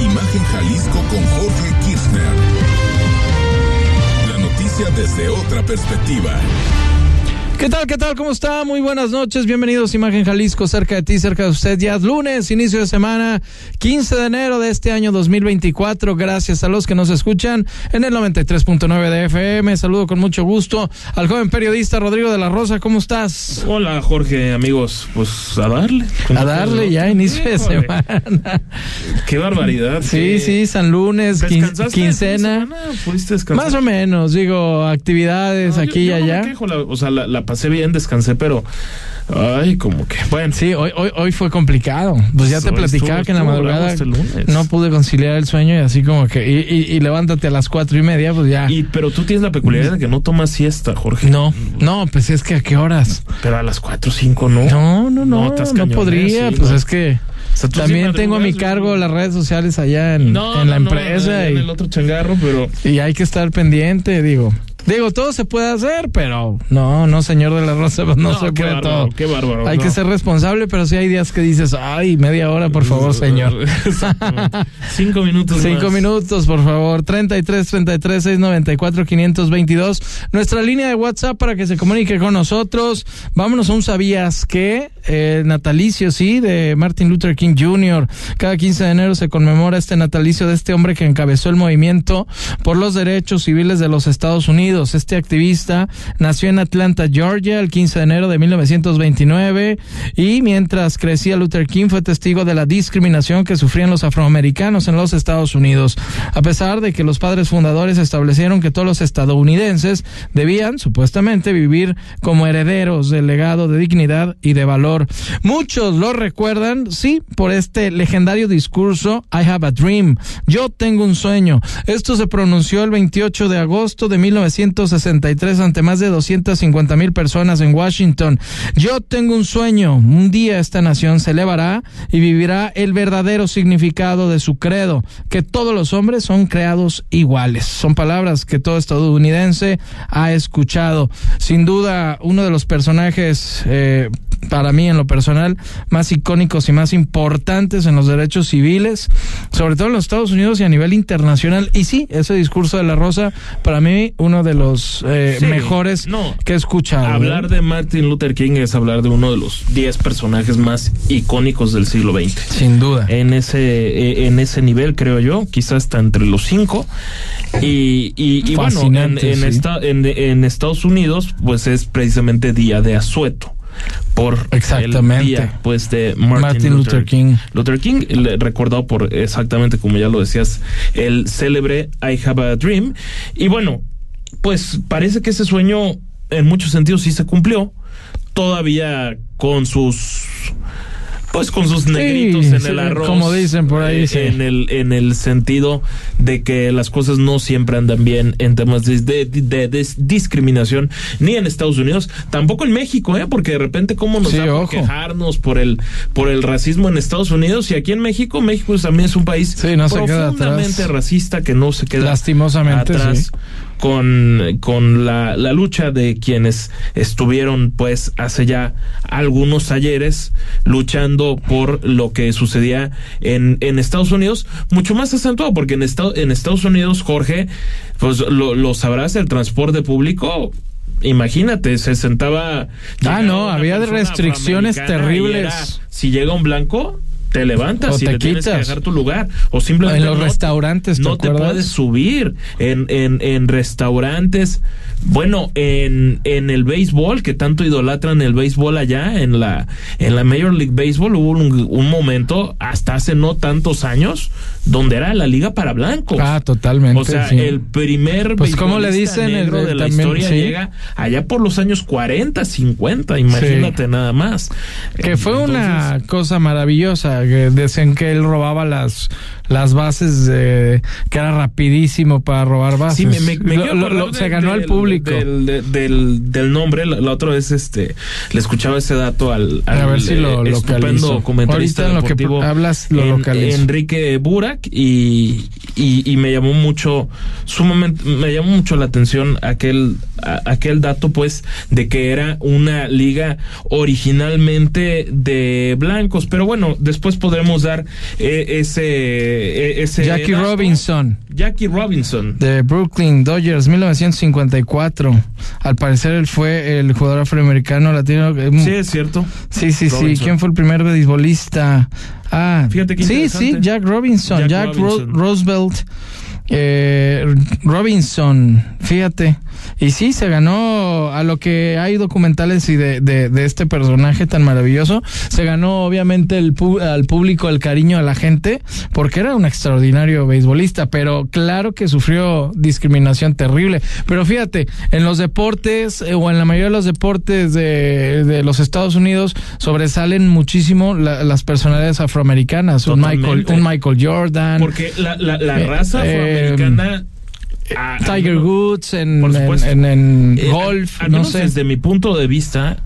Imagen Jalisco con Jorge Kirchner. La noticia desde otra perspectiva. ¿Qué tal? ¿Qué tal? ¿Cómo está? Muy buenas noches. Bienvenidos a Imagen Jalisco, cerca de ti, cerca de usted. Ya es lunes, inicio de semana, 15 de enero de este año 2024. Gracias a los que nos escuchan en el 93.9 de FM. Saludo con mucho gusto al joven periodista Rodrigo de la Rosa. ¿Cómo estás? Hola, Jorge, amigos. Pues a darle. A darle ya, inicio de semana. Qué barbaridad. Sí, sí, San Lunes, quincena. ¿Pudiste descansar? Más o menos, digo, actividades No, yo- aquí y yo no me allá. quejo, la- o sea, la, la pasé bien, descansé, pero. Ay, como que. Bueno, Sí, hoy, hoy, hoy fue complicado. Pues ya te platicaba estuvo- que en la madrugada este no pude conciliar el sueño y así como que, y, y- y levántate a las cuatro y media, pues ya. Y, pero tú tienes la peculiaridad de que no tomas siesta, Jorge. no, no, pues es que a qué horas. Pero a las 4 o 5 no. No, no, no, No, no, podría. Sí, pues no. es que O sea, tú sí también tengo a mi cargo las redes sociales allá en, No, en la empresa en y, el otro changarro, pero. y hay que estar pendiente, digo. Digo, todo se puede hacer, pero no, no, señor de la Rosa, no, se puede bárbaro, todo. Qué bárbaro. Hay no. que ser responsable, pero sí hay días que dices, ay, media hora, por favor, señor. Cinco minutos Cinco más. minutos, por favor. 33 33 694 522. Nuestra línea de WhatsApp para que se comunique con nosotros. Vámonos a un sabías que eh, natalicio, sí, de Martin Luther King Jr. Cada 15 de enero se conmemora este natalicio de este hombre que encabezó el movimiento por los derechos civiles de los Estados Unidos. Este activista nació en Atlanta, Georgia, el 15 de enero de 1929 y mientras crecía Luther King fue testigo de la discriminación que sufrían los afroamericanos en los Estados Unidos. A pesar de que los padres fundadores establecieron que todos los estadounidenses debían, supuestamente, vivir como herederos del legado de dignidad y de valor. Muchos lo recuerdan, sí, por este legendario discurso I have a dream. Yo tengo un sueño. Esto se pronunció el 28 de agosto de 1963 ante más de 250 mil personas en Washington. Yo tengo un sueño. Un día esta nación se elevará y vivirá el verdadero significado de su credo, que todos los hombres son creados iguales. Son palabras que todo estadounidense ha escuchado. Sin duda, uno de los personajes eh, para mí en lo personal más icónicos y más importantes en los derechos civiles, sobre todo en los Estados Unidos y a nivel internacional. Y sí, ese discurso de la Rosa, para mí uno de los eh, Sí, mejores no. que he escuchado. Hablar de Martin Luther King es hablar de uno de los 10 personajes más icónicos del siglo XX. Sin duda. En ese, eh, en ese nivel, creo yo, quizás está entre los cinco. Y, y, y bueno, en, Fascinante, en, sí. esta- en- en Estados Unidos, pues es precisamente día de asueto. Por Exactamente. el día, pues, de Martin, Martin Luther King. Luther King, recordado por exactamente como ya lo decías, el célebre I Have a Dream. Y bueno, pues parece que ese sueño en muchos sentidos sí se cumplió. Todavía con sus pues con sus negritos en el arroz. como dicen por ahí, eh, sí. En el, en el sentido de que las cosas no siempre andan bien en temas de, de- de- de discriminación, ni en Estados Unidos, tampoco en México, ¿eh? Porque de repente, ¿cómo nos Sí, da por quejarnos por el, por el racismo en Estados Unidos? Y aquí en México, México también es un país no profundamente racista que no se queda Lastimosamente, atrás. Con, con la, la lucha de quienes estuvieron pues hace ya algunos ayeres luchando por lo que sucedía en, en Estados Unidos, mucho más acentuado, porque en, Estados en Estados Unidos, Jorge, pues lo, lo sabrás, el transporte público Imagínate, se sentaba. Ah, no, había restricciones terribles. era, si llega un blanco, te levantas O y te le tienes que quitas. dejar tu lugar. O simplemente En los no- restaurantes, ¿te no te puedes subir en, en, en restaurantes. Bueno, en, en el béisbol, que tanto idolatran el béisbol allá, en la, en la Major League Baseball, hubo un, un momento, hasta hace no tantos años, donde era la liga para blancos. Ah, totalmente. O sea, sí. el primer Pues, ¿cómo le dicen? El- negro de la también, historia sí. llega allá por los años 40, 50, imagínate nada más. Que fue Entonces, una cosa maravillosa, que decían que él robaba las, las bases, de, que era rapidísimo para robar bases. Sí, me, me- me Lo- lo- acordar lo- de- se ganó al público. Del, de- del, del nombre, la, la otra vez este, le escuchaba ese dato al, al A ver si lo eh, estupendo comentarista Ahorita en lo que hablas, lo en- localizo. Enrique Burak y, y, y me llamó mucho, sumamente, me llamó mucho la atención aquel, aquel dato pues de que era una liga originalmente de blancos, pero bueno, después podremos dar eh, ese, eh, ese Jackie Robinson. Jackie Robinson. De Brooklyn Dodgers, 1954. Al parecer él fue el jugador afroamericano latino. Sí, es cierto. Sí, sí, sí. ¿Quién fue el primer beisbolista? Ah, fíjate que Sí, sí, Jack Robinson. Jack, Roosevelt. Eh, Robinson, fíjate. Y sí, se ganó a lo que hay documentales y de, de, este personaje tan maravilloso. Se ganó obviamente el al público el cariño a la gente porque era un extraordinario beisbolista, pero claro que sufrió discriminación terrible. Pero fíjate, en los deportes eh, o en la mayoría de los deportes de, de los Estados Unidos sobresalen muchísimo las personalidades afroamericanas. Un Michael, un Michael Jordan. Porque la, la, la raza eh, afroamericana Ah, Tiger Woods en, en, eh, golf, no sé. Desde mi punto de vista,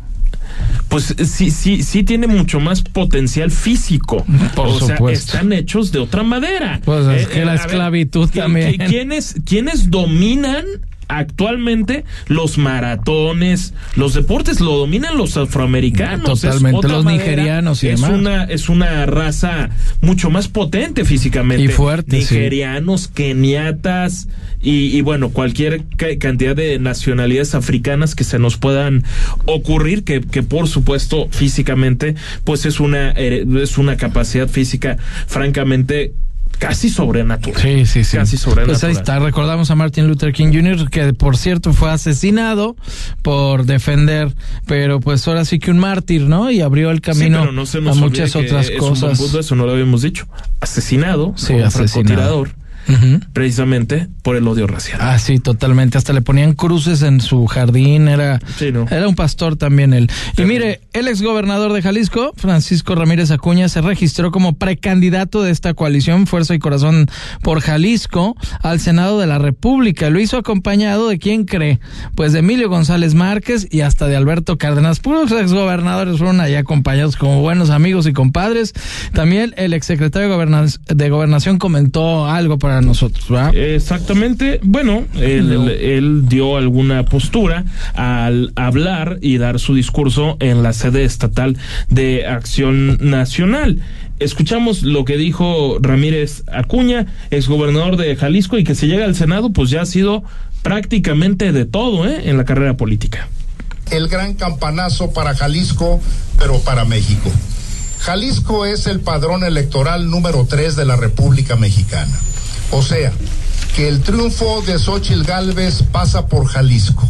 pues sí, sí, sí tiene mucho más potencial físico. Por o supuesto. Sea, están hechos de otra madera. Pues es eh, que la esclavitud también. ¿quiénes, ¿Quiénes dominan actualmente los maratones, los deportes lo dominan los afroamericanos. Totalmente, los nigerianos y es demás. Una, es una raza mucho más potente físicamente. Y fuerte. Nigerianos, keniatas y, bueno, cualquier cantidad de nacionalidades africanas que se nos puedan ocurrir, que, que por supuesto físicamente, pues es una, eh, es una capacidad física francamente casi sobrenatural. Sí, sí, sí. Casi sobrenatural. Pues ahí está. Recordamos a Martin Luther King Jr., que por cierto fue asesinado por defender, pero pues ahora sí que un mártir, ¿no? Y abrió el camino a muchas otras cosas. eso no lo habíamos dicho. Asesinado, sí, asesinado precisamente por el odio racial. Ah, sí, totalmente. Hasta le ponían cruces en su jardín, era, era un pastor también él. Y mire, el exgobernador de Jalisco, Francisco Ramírez Acuña, se registró como precandidato de esta coalición Fuerza y Corazón por Jalisco al Senado de la República. Lo hizo acompañado de quién cree, pues de Emilio González Márquez y hasta de Alberto Cárdenas. Puros exgobernadores fueron ahí acompañados como buenos amigos y compadres. También el exsecretario de Gobernación comentó algo para nosotros, ¿verdad? Exactamente. Bueno, él, dio alguna postura al hablar y dar su discurso en la sede estatal de Acción Nacional. Escuchamos lo que dijo Ramírez Acuña, exgobernador de Jalisco, y que si llega al Senado, pues ya ha sido prácticamente de todo ¿eh? en la carrera política. El gran campanazo para Jalisco, pero para México. Jalisco es el padrón electoral número 3 de la República Mexicana. O sea, que el triunfo de Xochitl Gálvez pasa por Jalisco.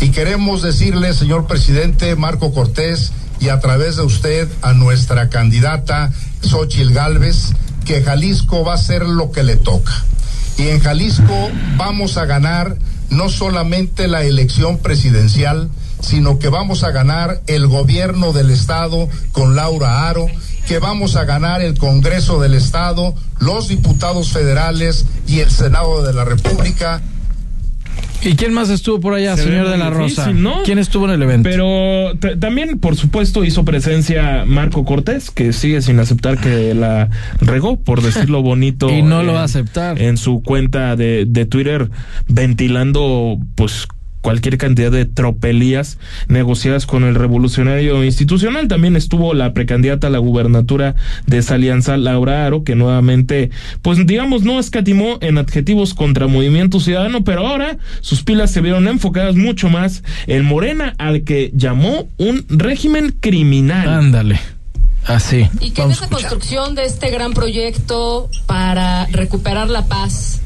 Y queremos decirle, señor presidente Marco Cortés, y a través de usted a nuestra candidata Xochitl Gálvez, que Jalisco va a ser lo que le toca. Y en Jalisco vamos a ganar no solamente la elección presidencial, sino que vamos a ganar el gobierno del Estado con Laura Aro que vamos a ganar el Congreso del Estado, los diputados federales y el Senado de la República. ¿Y quién más estuvo por allá, señor de la Rosa? ¿Quién estuvo en el evento? Pero también, por supuesto, hizo presencia Marco Cortés, que sigue sin aceptar que la regó, por decirlo bonito. y no lo va a aceptar. En su cuenta de, de Twitter, ventilando, pues, cualquier cantidad de tropelías negociadas con el revolucionario institucional. También estuvo la precandidata a la gubernatura de esa alianza, Laura Aro, que nuevamente, pues digamos, no escatimó en adjetivos contra Movimiento Ciudadano, pero ahora sus pilas se vieron enfocadas mucho más en Morena, al que llamó un régimen criminal. Ándale. Así. y que en esa construcción de este gran proyecto para recuperar la paz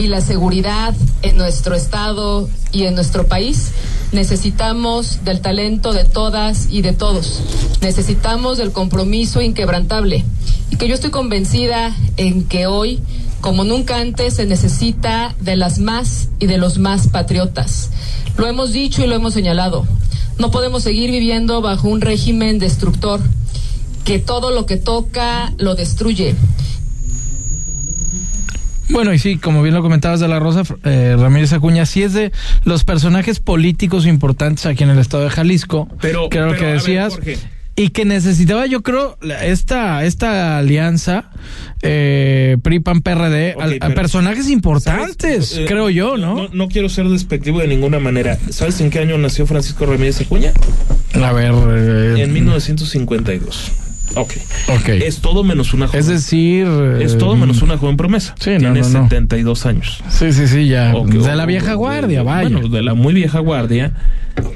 y la seguridad en nuestro estado y en nuestro país, necesitamos del talento de todas y de todos. Necesitamos del compromiso inquebrantable. Y que yo estoy convencida en que hoy, como nunca antes, se necesita de las más y de los más patriotas. Lo hemos dicho y lo hemos señalado. No podemos seguir viviendo bajo un régimen destructor que todo lo que toca lo destruye bueno, y sí, como bien lo comentabas de la Rosa, eh, Ramírez Acuña, sí es de los personajes políticos importantes aquí en el estado de Jalisco. Pero, creo que decías. y que necesitaba, yo creo, esta, esta alianza eh, PRI-PAN-PRD Ok, a- a, pero- personajes importantes. Eh, creo yo, ¿no? ¿no? No quiero ser despectivo de ninguna manera. ¿Sabes en qué año nació Francisco Ramírez Acuña? A ver. eh, En 1952. Ok. Ok. Es todo menos una joven. es decir. es eh, todo menos una joven promesa. Sí, no, Tiene no, no. 72 años. Sí, sí, sí, ya. De la vieja guardia, vaya. Bueno, de la muy vieja guardia.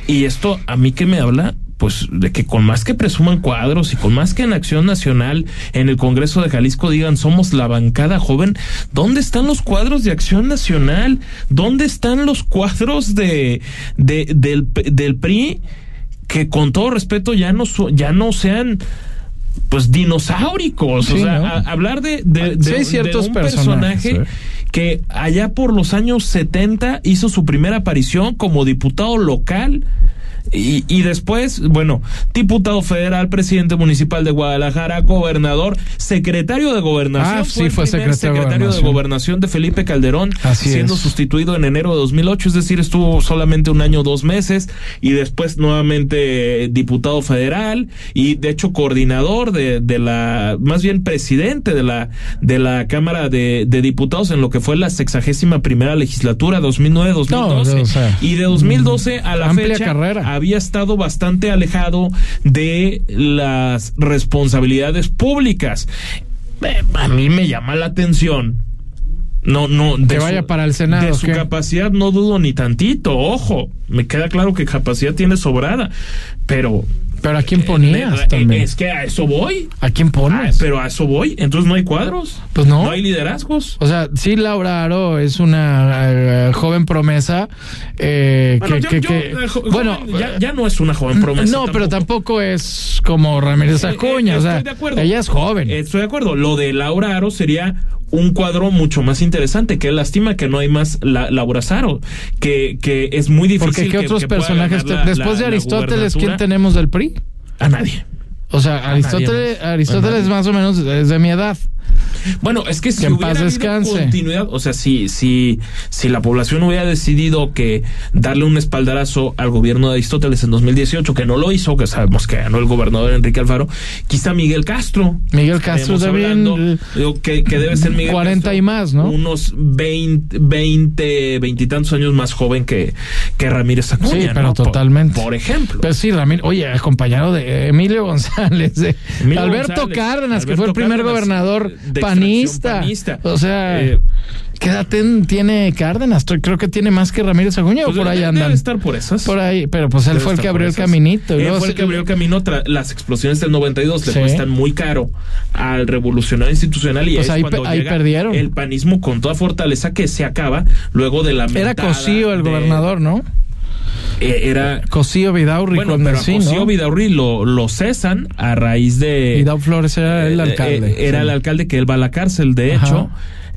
Y esto a mí que me habla, pues de que con más que presuman cuadros y con más que en Acción Nacional, en el Congreso de Jalisco digan somos la bancada joven, ¿dónde están los cuadros de Acción Nacional? ¿Dónde están los cuadros de, de del, del PRI? Que con todo respeto ya no, ya no sean pues dinosauricos, o sea, ¿no? a- hablar de, de, Sí de- ciertos de un personajes, personaje ¿eh? que allá por los años 70 hizo su primera aparición como diputado local. Y, y después, bueno, diputado federal, presidente municipal de Guadalajara, gobernador, secretario de gobernación. Ah, sí, fue secretario de secretario de Gobernación. gobernación de Felipe Calderón, Así siendo es. sustituido en enero de 2008, es decir, estuvo solamente un año, dos meses, y después nuevamente eh, diputado federal y de hecho coordinador de, de la, más bien presidente de la, de la Cámara de, de Diputados en lo que fue la sexagésima primera legislatura 2009-2012. No, o sea, y de 2012 a la amplia fecha carrera. Había estado bastante alejado de las responsabilidades públicas. A mí me llama la atención. No, no. de Que vaya para el Senado, De su ¿qué? capacidad no dudo ni tantito. Ojo, me queda claro que capacidad tiene sobrada. Pero. Pero ¿a quién eh, ponías eh, también? Es que a eso voy. ¿A quién Ah, pones? pero a eso voy. Entonces no hay cuadros. Pues no. No hay liderazgos. O sea, sí, Laura Aro es una eh, joven promesa. eh, Bueno, que, yo- que- yo, que- eh, jo- bueno, joven, ya, ya no es una joven promesa. no, pero tampoco es como Ramírez Eh, Acuña. eh, o sea, estoy de acuerdo. ella es joven. Estoy de acuerdo. Lo de Laura Aro sería un cuadro mucho más interesante. Qué lástima que no hay más la, Laura que, que es muy difícil. Porque ¿qué que- otros que personajes? la- después de la- Aristóteles, ¿quién tenemos del PRI? A nadie. O sea, Aristóteles, más. Aristóteles A nadie. más o menos es de mi edad. Bueno, es que si Que en hubiera paz habido descanse. continuidad, o sea, si, si, si la población hubiera decidido que darle un espaldarazo al gobierno de Aristóteles en 2018, que no lo hizo, que sabemos que ganó el gobernador Enrique Alfaro, quizá Miguel Castro. Miguel Castro también. hablando, digo, que, que debe ser Miguel 40 Castro, y más, ¿no? Unos 20, 20, 20 y tantos años más joven que, que Ramírez Acuña. Sí, pero totalmente. Por, ejemplo. Pero sí, Ramírez, oye, acompañado de Emilio González, de Emilio Alberto González, Cárdenas, que fue el primer Cárdenas, gobernador de panista. panista. O sea, Eh, ¿qué edad tiene Cárdenas? Creo que tiene más que Ramírez pues o por ahí andan. Debe estar por esas. Por ahí, pero pues él Debe fue el que abrió el caminito. Él fue el que abrió el camino tras las explosiones del 92. Le Sí. cuestan muy caro al revolucionario institucional y Pues es ahí cuando pe- ahí llega perdieron. el panismo con toda fortaleza que se acaba luego de la Era Cosío el de- gobernador, ¿no? Eh, era Cosío Vidaurri bueno, pero sí, Cosío ¿no? Vidaurri lo, lo cesan a raíz de Vidal Flores era el eh, alcalde. eh, era sí. el alcalde que él va a la cárcel, de Ajá. hecho.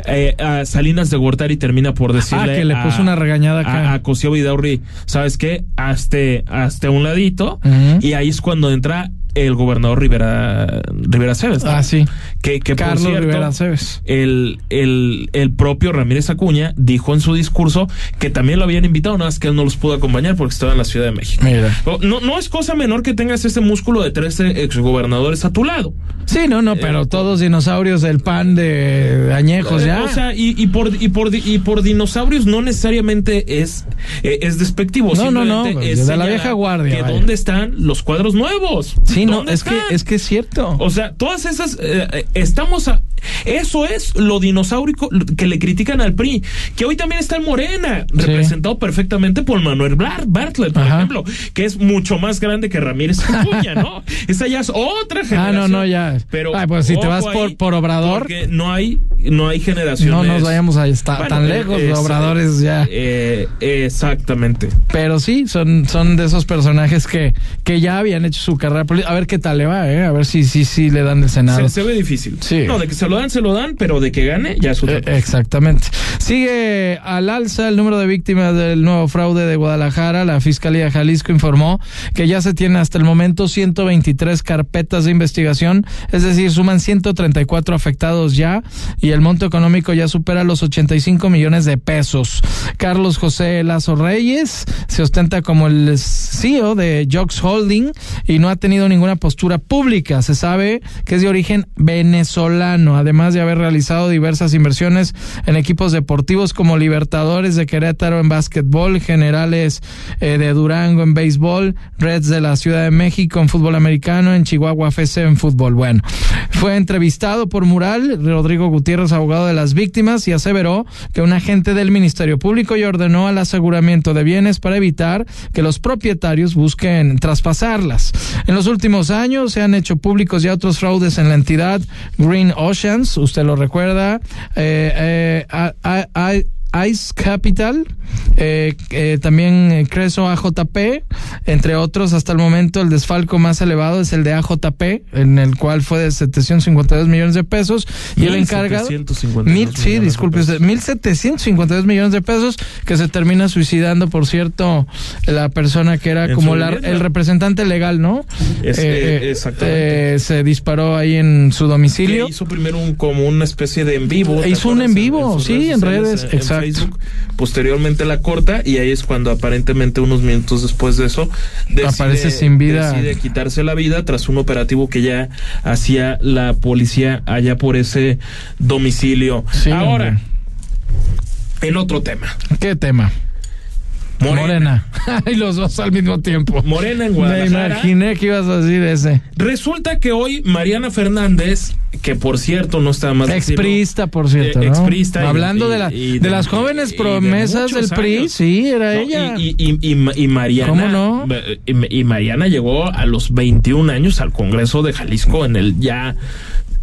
Eh, a Salinas de Gortari termina por decirle Ah, que le a- puso una regañada acá. a, a Cosío Vidaurri, ¿sabes qué? Hazte, hazte un ladito y ahí es cuando entra el gobernador Rivera Rivera Cebes. ¿no? Ah, sí. Que, que por Carlos cierto, Rivera Cebes. El, el, el propio Ramírez Acuña dijo en su discurso que también lo habían invitado, nada más que él no los pudo acompañar porque estaba en la Ciudad de México. Mira. No, no es cosa menor que tengas ese músculo de 13 exgobernadores a tu lado. Sí, no, no, pero todos dinosaurios del pan de añejos ya. Eh, O sea, y, y por y por y por dinosaurios no necesariamente es eh, es despectivo. No, no, no, es de la vieja guardia, Que vaya. dónde están los cuadros nuevos. sí, no, ¿Dónde es que es que es cierto. O sea, todas esas eh, eh, estamos a eso es lo dinosaurico que le critican al PRI, que hoy también está en Morena, representado perfectamente por Manuel Blar- Bartlett, por Ajá. ejemplo, que es mucho más grande que Ramírez Acuña, ¿no? Esa ya es otra Ah, generación. no, no, ya. Pero Ay, pues si te vas por, por Obrador, porque no hay no hay generaciones. no nos vayamos a estar Bueno, tan lejos, es- Obradores ya. eh, exactamente. Pero sí, son, son de esos personajes que, que ya habían hecho su carrera política. Ver qué tal le va, ¿eh? A ver si sí, sí, le dan el Senado. Se, se ve difícil. Sí. No, de que se lo dan, se lo dan, pero de que gane, ya es otra Eh, cosa. Exactamente. Sigue al alza el número de víctimas del nuevo fraude de Guadalajara. La Fiscalía de Jalisco informó que ya se tiene hasta el momento 123 carpetas de investigación, es decir, suman 134 afectados ya y el monto económico ya supera los 85 millones de pesos. Carlos José Lazo Reyes se ostenta como el CEO de Jox Holding y no ha tenido ninguna ninguna postura pública. Se sabe que es de origen venezolano, además de haber realizado diversas inversiones en equipos deportivos como Libertadores de Querétaro en básquetbol, Generales eh, de Durango en béisbol, Reds de la Ciudad de México en fútbol americano, en Chihuahua FC en fútbol. Bueno, fue entrevistado por Mural, Rodrigo Gutiérrez, abogado de las víctimas, y aseveró que un agente del Ministerio Público ya ordenó al aseguramiento de bienes para evitar que los propietarios busquen traspasarlas. En los últimos años se han hecho públicos ya otros fraudes en la entidad Green Oceans, usted lo recuerda, eh, eh, Ice Capital, eh, eh, también eh, Creso AJP, entre otros, hasta el momento el desfalco más elevado es el de AJP, en el cual fue de 752 millones de pesos, y el encargado... Mil, sí, disculpe usted, 1.752 millones de pesos, que se termina suicidando, por cierto, la persona que era como el representante legal, ¿no? exactamente. se disparó ahí en su domicilio. hizo primero un, como una especie de en vivo. Hizo un en vivo, sí, en redes, exacto. Facebook, posteriormente la corta y ahí es cuando aparentemente unos minutos después de eso decide, aparece sin vida. Decide quitarse la vida tras un operativo que ya hacía la policía allá por ese domicilio. Ahora, en otro tema. ¿Qué tema? Morena. y los dos al mismo tiempo. Morena en Guadalajara. Me imaginé que ibas a decir ese. Resulta que hoy Mariana Fernández, que por cierto no está más. Exprista, por cierto. Eh, exprista. Hablando de, la, de, las jóvenes promesas del PRI, sí, era ella. Y, y, Mariana. ¿Cómo no? Y, Mariana llegó a los 21 años al Congreso de Jalisco en el ya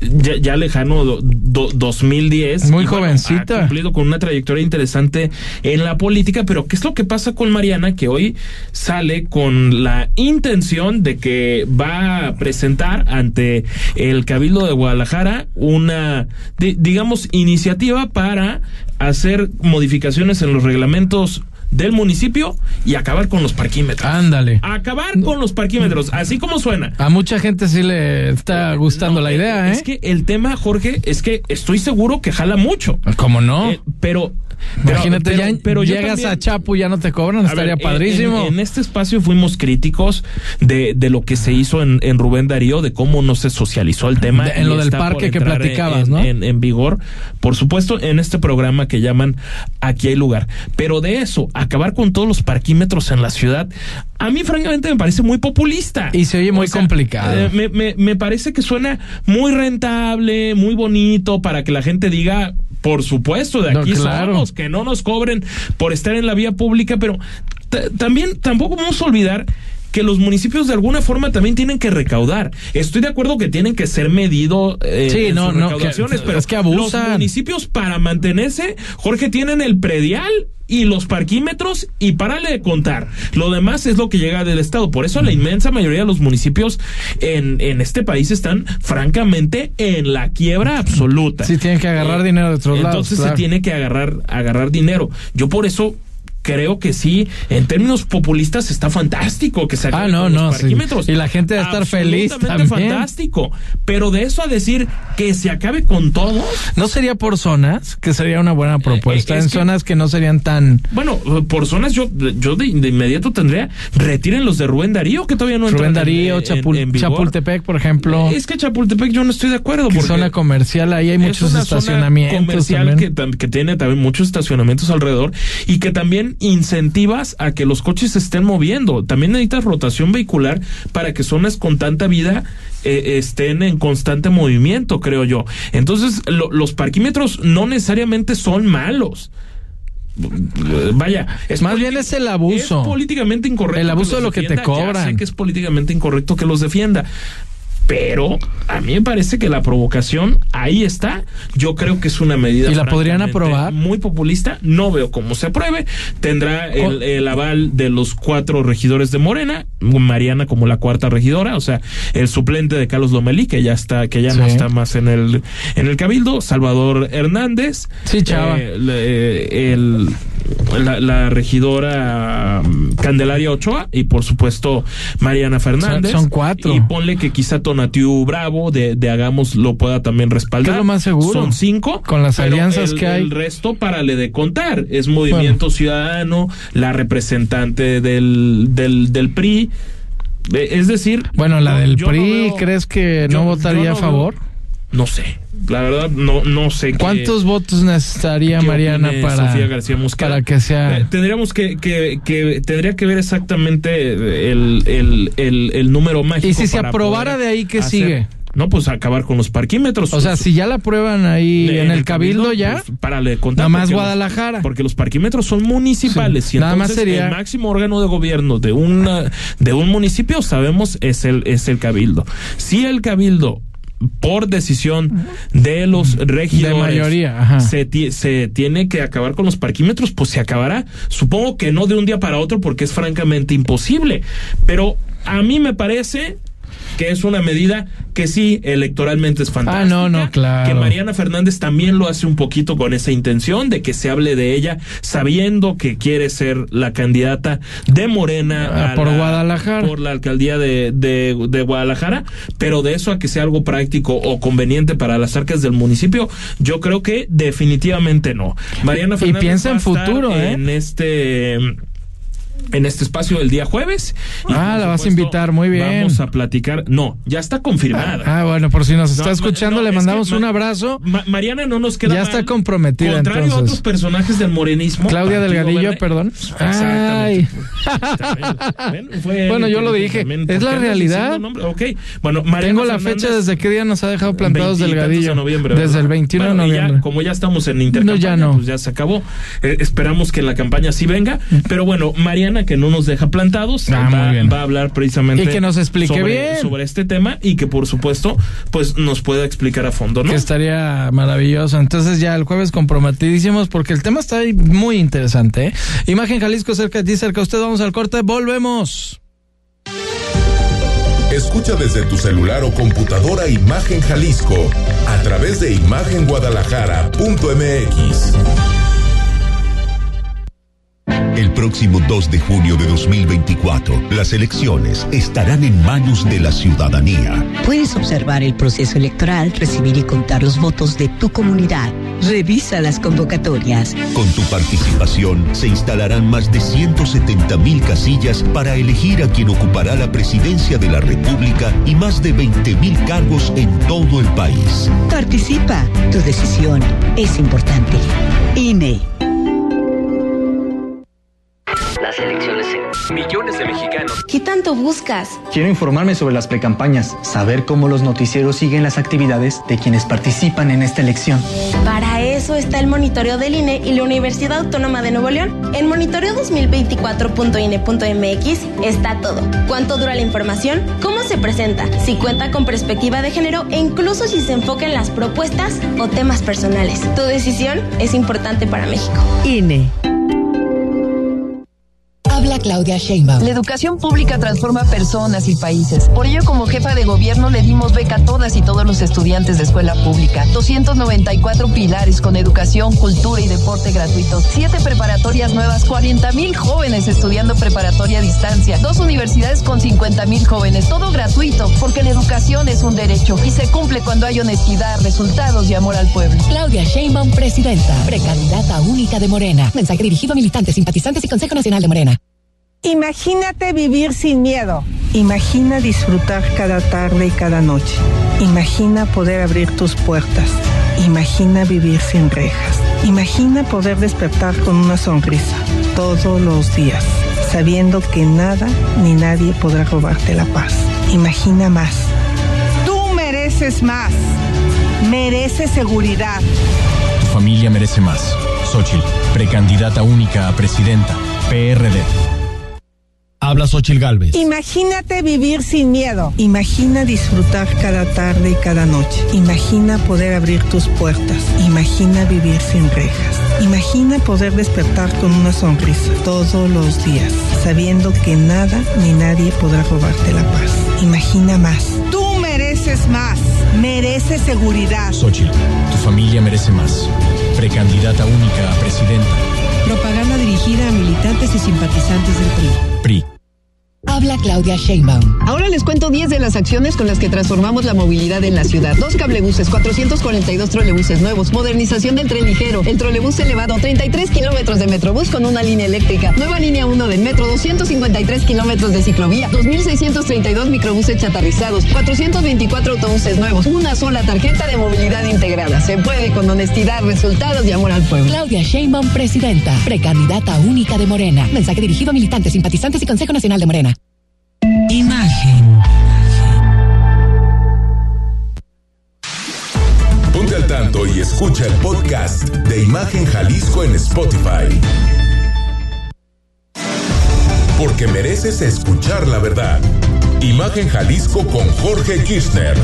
ya, lejano 2010. Muy jovencita. Ha cumplido con una trayectoria interesante en la política, pero ¿qué es lo que pasa con Mariana? Que hoy sale con la intención de que va a presentar ante el Cabildo de Guadalajara una, digamos, iniciativa para hacer modificaciones en los reglamentos del municipio y acabar con los parquímetros. Ándale. Acabar con los parquímetros, así como suena. A mucha gente sí le está gustando la idea, ¿eh? Es que el tema, Jorge, es que estoy seguro que jala mucho. ¿Cómo no? Eh, pero Imagínate, ya pero llegas a Chapu y ya no te cobran, estaría padrísimo. En, este espacio fuimos críticos de, de lo que se hizo en, en, Rubén Darío, de cómo no se socializó el tema. en lo del parque que platicabas, ¿no? En, vigor, por supuesto, en este programa que llaman Aquí hay lugar. Pero de eso, acabar con todos los parquímetros en la ciudad, a mí francamente me parece muy populista. Y se oye muy complicado. Eh, me, me, me parece que suena muy rentable, muy bonito para que la gente diga, por supuesto, de aquí somos, que no nos cobren por estar en la vía pública, pero también tampoco vamos a olvidar que los municipios de alguna forma también tienen que recaudar. Estoy de acuerdo que tienen que ser medidos eh, sí, no, recaudaciones, pero es que abusan. Los municipios para mantenerse, Jorge, tienen el predial y los parquímetros y párale de contar. Lo demás es lo que llega del Estado. Por eso la inmensa mayoría de los municipios en, en este país están francamente en la quiebra absoluta. Sí, tienen que agarrar eh, dinero de otros lados. Entonces se tiene que agarrar, agarrar dinero. Yo por eso creo que sí, en términos populistas está fantástico que se ah, no, no, parquímetros. Y la gente debe estar feliz también. fantástico. Pero de eso a decir que se acabe con todo. ¿No sería por zonas? Que sería una buena propuesta. en zonas que no serían tan. Bueno, por zonas yo, yo de, inmediato tendría. Retiren los de Rubén Darío, que todavía no Rubén Darío, Chapultepec, por ejemplo. Es que Chapultepec yo no estoy de acuerdo. Porque zona comercial, ahí hay muchos estacionamientos. comercial que, que tiene también muchos estacionamientos alrededor y que también incentivas a que los coches se estén moviendo. También necesitas rotación vehicular para que zonas con tanta vida eh, estén en constante movimiento, creo yo. Entonces, los parquímetros no necesariamente son malos. Vaya, es más bien es el abuso. Es políticamente incorrecto. El abuso de lo que te cobran. sé que es políticamente incorrecto que los defienda, pero a mí me parece que la provocación ahí está. Yo creo que es una medida. ¿Y la podrían aprobar? Muy populista. No veo cómo se apruebe. Tendrá el, aval de los cuatro regidores de Morena, Mariana como la cuarta regidora, o sea, el suplente de Carlos Lomelí, que ya está, que ya no está más en el, en el cabildo, Salvador Hernández. Sí, chava. Eh, el, la, regidora mm, Candelaria Ochoa y por supuesto Mariana Fernández. Son, cuatro. Y ponle que quizá Tonatiu Bravo de, de Hagamos lo pueda también respaldar. lo más seguro? Son cinco. Con las alianzas que hay. El resto para le de contar. Es Movimiento Ciudadano, la representante del, del, del PRI Eh, Es decir, Bueno, la del no PRI, veo- ¿crees que no yo votaría no a veo- favor? No sé. La verdad, no, no sé. qué- ¿Cuántos votos necesitaría Mariana para, Sofía García Mosqueda. para que sea... Eh, tendríamos que, que, que tendría que ver exactamente el, el, el, el número mágico. Y si se para aprobara de ahí, ¿qué hacer- sigue? No, pues acabar con los parquímetros. O sea, Pues, si ya la aprueban ahí en el cabildo ya, pues, párale de contar. nada más porque los- Guadalajara. Porque los parquímetros son municipales Sí, y nada más entonces sería- el máximo órgano de gobierno de una de un municipio sabemos es el es el cabildo. Si el cabildo por decisión de los regidores mayoría, ajá. se, se tiene que acabar con los parquímetros, pues se acabará. Supongo que no de un día para otro porque es francamente imposible. Pero a mí me parece que es una medida que sí electoralmente es fantástica. Ah, no, no, claro. Que Mariana Fernández también lo hace un poquito con esa intención de que se hable de ella, sabiendo que quiere ser la candidata de Morena Ah, a por la- Guadalajara. por la alcaldía de, de, de Guadalajara, pero de eso a que sea algo práctico o conveniente para las arcas del municipio, yo creo que definitivamente no. Mariana Y Fernández piensa va en futuro, ¿eh? En este en este espacio el día jueves. Y, Ah, la vas a invitar, muy bien. Vamos a platicar. No, ya está confirmada. Ah, bueno, por si nos está No, escuchando, no, le es que mandamos Ma- un abrazo. Ma- Mariana no nos queda Ya está comprometida, Contrario a entonces. otros personajes del morenismo. Claudia Delgadillo, Verde. perdón. Exactamente. Fue Bueno, yo lo dije. Es ¿por la realidad. Ok. Bueno, Mariana Tengo la Fernández, fecha desde qué día nos ha dejado plantados Delgadillo. de noviembre, desde el 21 Bueno, de ya, noviembre. como ya estamos en intercampaña, No, ya no. pues ya se acabó. Eh, esperamos que la campaña sí venga. Pero bueno, Mariana, que no nos deja plantados, Ah, muy va, bien. va a hablar precisamente Y que nos explique sobre, bien. sobre este tema y que por supuesto, pues nos pueda explicar a fondo, ¿no? Que estaría maravilloso. Entonces ya el jueves comprometidísimos porque el tema está ahí muy interesante. ¿eh? Imagen Jalisco cerca de ti, cerca de usted. Vamos al corte, volvemos. Escucha desde tu celular o computadora Imagen Jalisco a través de imagenguadalajara.mx. El próximo 2 de junio de 2024, las elecciones estarán en manos de la ciudadanía. Puedes observar el proceso electoral, recibir y contar los votos de tu comunidad. Revisa las convocatorias. Con tu participación se instalarán más de 170 mil casillas para elegir a quien ocupará la presidencia de la República y más de 20 mil cargos en todo el país. Participa. Tu decisión es importante. INE. Millones de mexicanos. ¿Qué tanto buscas? Quiero informarme sobre las precampañas, saber cómo los noticieros siguen las actividades de quienes participan en esta elección. Para eso está el monitoreo del INE y la Universidad Autónoma de Nuevo León. En monitoreo 2024.ine.mx está todo. ¿Cuánto dura la información? ¿Cómo se presenta? Si cuenta con perspectiva de género e incluso si se enfoca en las propuestas o temas personales. Tu decisión es importante para México. INE. Habla Claudia Sheinbaum. La educación pública transforma personas y países. Por ello, como jefa de gobierno, le dimos beca a todas y todos los estudiantes de escuela pública. 294 pilares con educación, cultura y deporte gratuitos. Siete preparatorias nuevas, 40 mil jóvenes estudiando preparatoria a distancia. Dos universidades con 50 mil jóvenes. Todo gratuito, porque la educación es un derecho y se cumple cuando hay honestidad, resultados y amor al pueblo. Claudia Sheinbaum, presidenta, precandidata única de Morena. Mensaje dirigido a militantes, simpatizantes y Consejo Nacional de Morena. Imagínate vivir sin miedo. Imagina disfrutar cada tarde y cada noche. Imagina poder abrir tus puertas. Imagina vivir sin rejas. Imagina poder despertar con una sonrisa todos los días, sabiendo que nada ni nadie podrá robarte la paz. Imagina más. Tú mereces más. Mereces seguridad. Tu familia merece más. Xochitl, precandidata única a presidenta. PRD. Habla Xochil Gálvez. Imagínate vivir sin miedo. Imagina disfrutar cada tarde y cada noche. Imagina poder abrir tus puertas. Imagina vivir sin rejas. Imagina poder despertar con una sonrisa todos los días, sabiendo que nada ni nadie podrá robarte la paz. Imagina más. Tú mereces más. Mereces seguridad. Xochitl, tu familia merece más. Precandidata única a presidenta. Propaganda dirigida a militantes y simpatizantes del PRI. PRI. Habla Claudia Sheinbaum. Ahora les cuento 10 de las acciones con las que transformamos la movilidad en la ciudad. Dos cablebuses, 442 trolebuses nuevos, modernización del tren ligero, el trolebús elevado, 33 kilómetros de metrobús con una línea eléctrica, nueva línea 1 del metro, 253 kilómetros de ciclovía, 2.632 microbuses chatarrizados, 424 autobuses nuevos, una sola tarjeta de movilidad integrada. Se puede con honestidad, resultados y amor al pueblo. Claudia Sheinbaum, presidenta, precandidata única de Morena. Mensaje dirigido a militantes, simpatizantes y Consejo Nacional de Morena. Imagen. Ponte al tanto y escucha el podcast de Imagen Jalisco en Spotify. Porque mereces escuchar la verdad. Imagen Jalisco con Jorge Kirchner.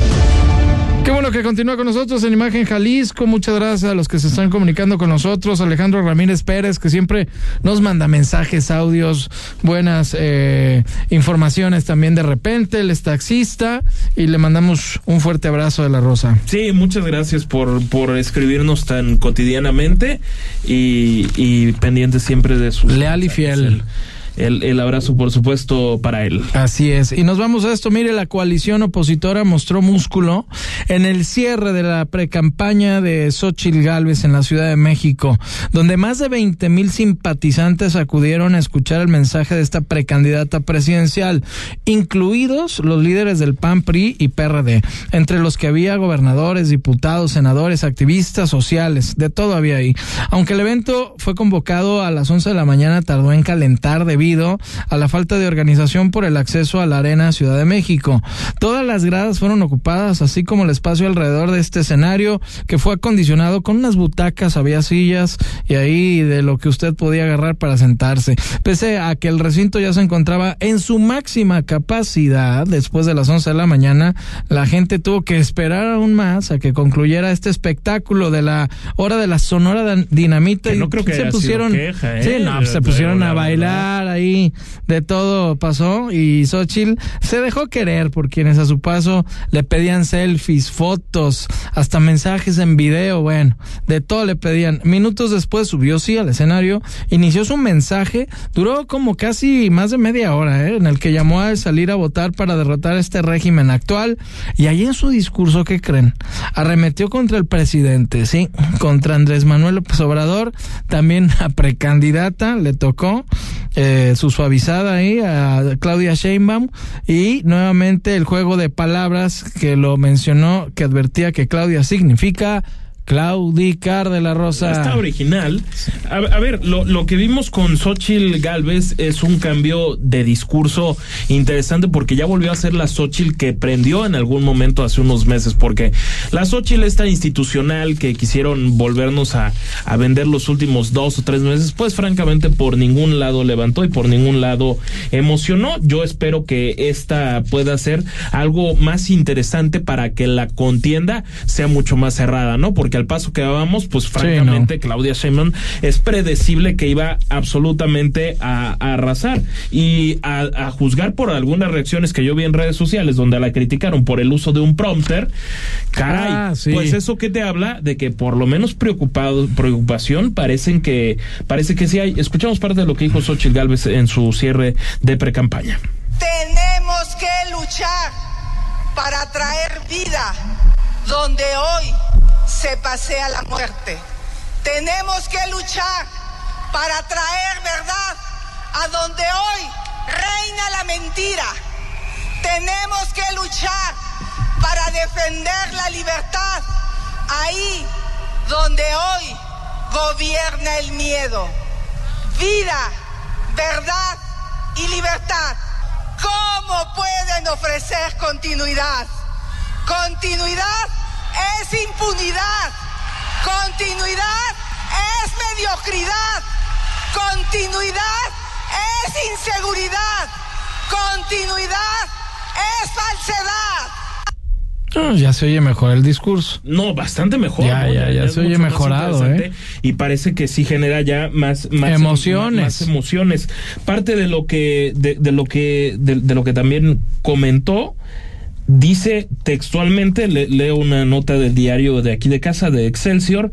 Qué bueno que continúa con nosotros en Imagen Jalisco. Muchas gracias a los que se están comunicando con nosotros. Alejandro Ramírez Pérez, que siempre nos manda mensajes, audios, buenas eh, informaciones también de repente. Él es taxista y le mandamos un fuerte abrazo de la Rosa. Sí, muchas gracias por, por escribirnos tan cotidianamente y, y pendiente siempre de su... Leal y fiel. El, el, abrazo, por supuesto, para él. Así es. Y nos vamos a esto. Mire, la coalición opositora mostró músculo en el cierre de la precampaña de Xochitl Gálvez en la Ciudad de México, donde más de 20 mil simpatizantes acudieron a escuchar el mensaje de esta precandidata presidencial, incluidos los líderes del PAN, PRI y PRD, entre los que había gobernadores, diputados, senadores, activistas sociales, de todo había ahí. Aunque el evento fue convocado a las 11 de la mañana, tardó en calentar debido a la falta de organización por el acceso a la Arena Ciudad de México. Todas las gradas fueron ocupadas, así como el espacio alrededor de este escenario, que fue acondicionado con unas butacas, había sillas y ahí de lo que usted podía agarrar para sentarse. Pese a que el recinto ya se encontraba en su máxima capacidad, después de las 11 de la mañana, la gente tuvo que esperar aún más a que concluyera este espectáculo de la hora de la Sonora Dinamita. Que no creo que se pusieron, queja, ¿eh? sí, no, se pusieron a bailar ahí, de todo pasó y Xochitl se dejó querer por quienes a su paso le pedían selfies, fotos, hasta mensajes en video, bueno, de todo le pedían. Minutos después subió sí al escenario, inició su mensaje, duró como casi más de media hora, ¿eh? en el que llamó a salir a votar para derrotar este régimen actual y ahí en su discurso, ¿qué creen? Arremetió contra el presidente, sí, contra Andrés Manuel López también a precandidata le tocó eh, su suavizada ahí a Claudia Sheinbaum. Y nuevamente el juego de palabras que lo mencionó, que advertía que Claudia significa Claudicar de la Rosa. Está original. A, ver, lo, lo, que vimos con Xochitl Galvez es un cambio de discurso interesante porque ya volvió a ser la Xochitl que prendió en algún momento hace unos meses, porque la Xochitl esta institucional que quisieron volvernos a, a vender los últimos dos o tres meses, pues francamente por ningún lado levantó y por ningún lado emocionó. Yo espero que esta pueda ser algo más interesante para que la contienda sea mucho más cerrada, ¿no? Porque al paso que vamos, pues francamente sí, no. Claudia Sheinbaum es predecible que iba absolutamente a, a arrasar y a, a, juzgar por algunas reacciones que yo vi en redes sociales donde la criticaron por el uso de un prompter. Caray, ah, sí. pues eso que te habla de que por lo menos preocupado, preocupación parecen que parece que sí hay. Escuchamos parte de lo que dijo Xochitl Galvez en su cierre de precampaña. Tenemos que luchar para traer vida donde hoy se pasea la muerte. Tenemos que luchar para traer verdad a donde hoy reina la mentira. Tenemos que luchar para defender la libertad ahí donde hoy gobierna el miedo. Vida, verdad y libertad. ¿Cómo pueden ofrecer continuidad? Continuidad es impunidad. Continuidad es mediocridad. Continuidad es inseguridad. Continuidad es falsedad. Oh, ya se oye mejor el discurso. No, bastante mejor. Ya, ¿no? ya, ya, se oye mejorado, ¿eh? Y parece que sí genera ya más, más emociones. Más, más, emociones. Parte de lo que, de, de lo que, de, de lo que también comentó Dice textualmente, le, leo una nota del diario de aquí de casa, de Excelsior,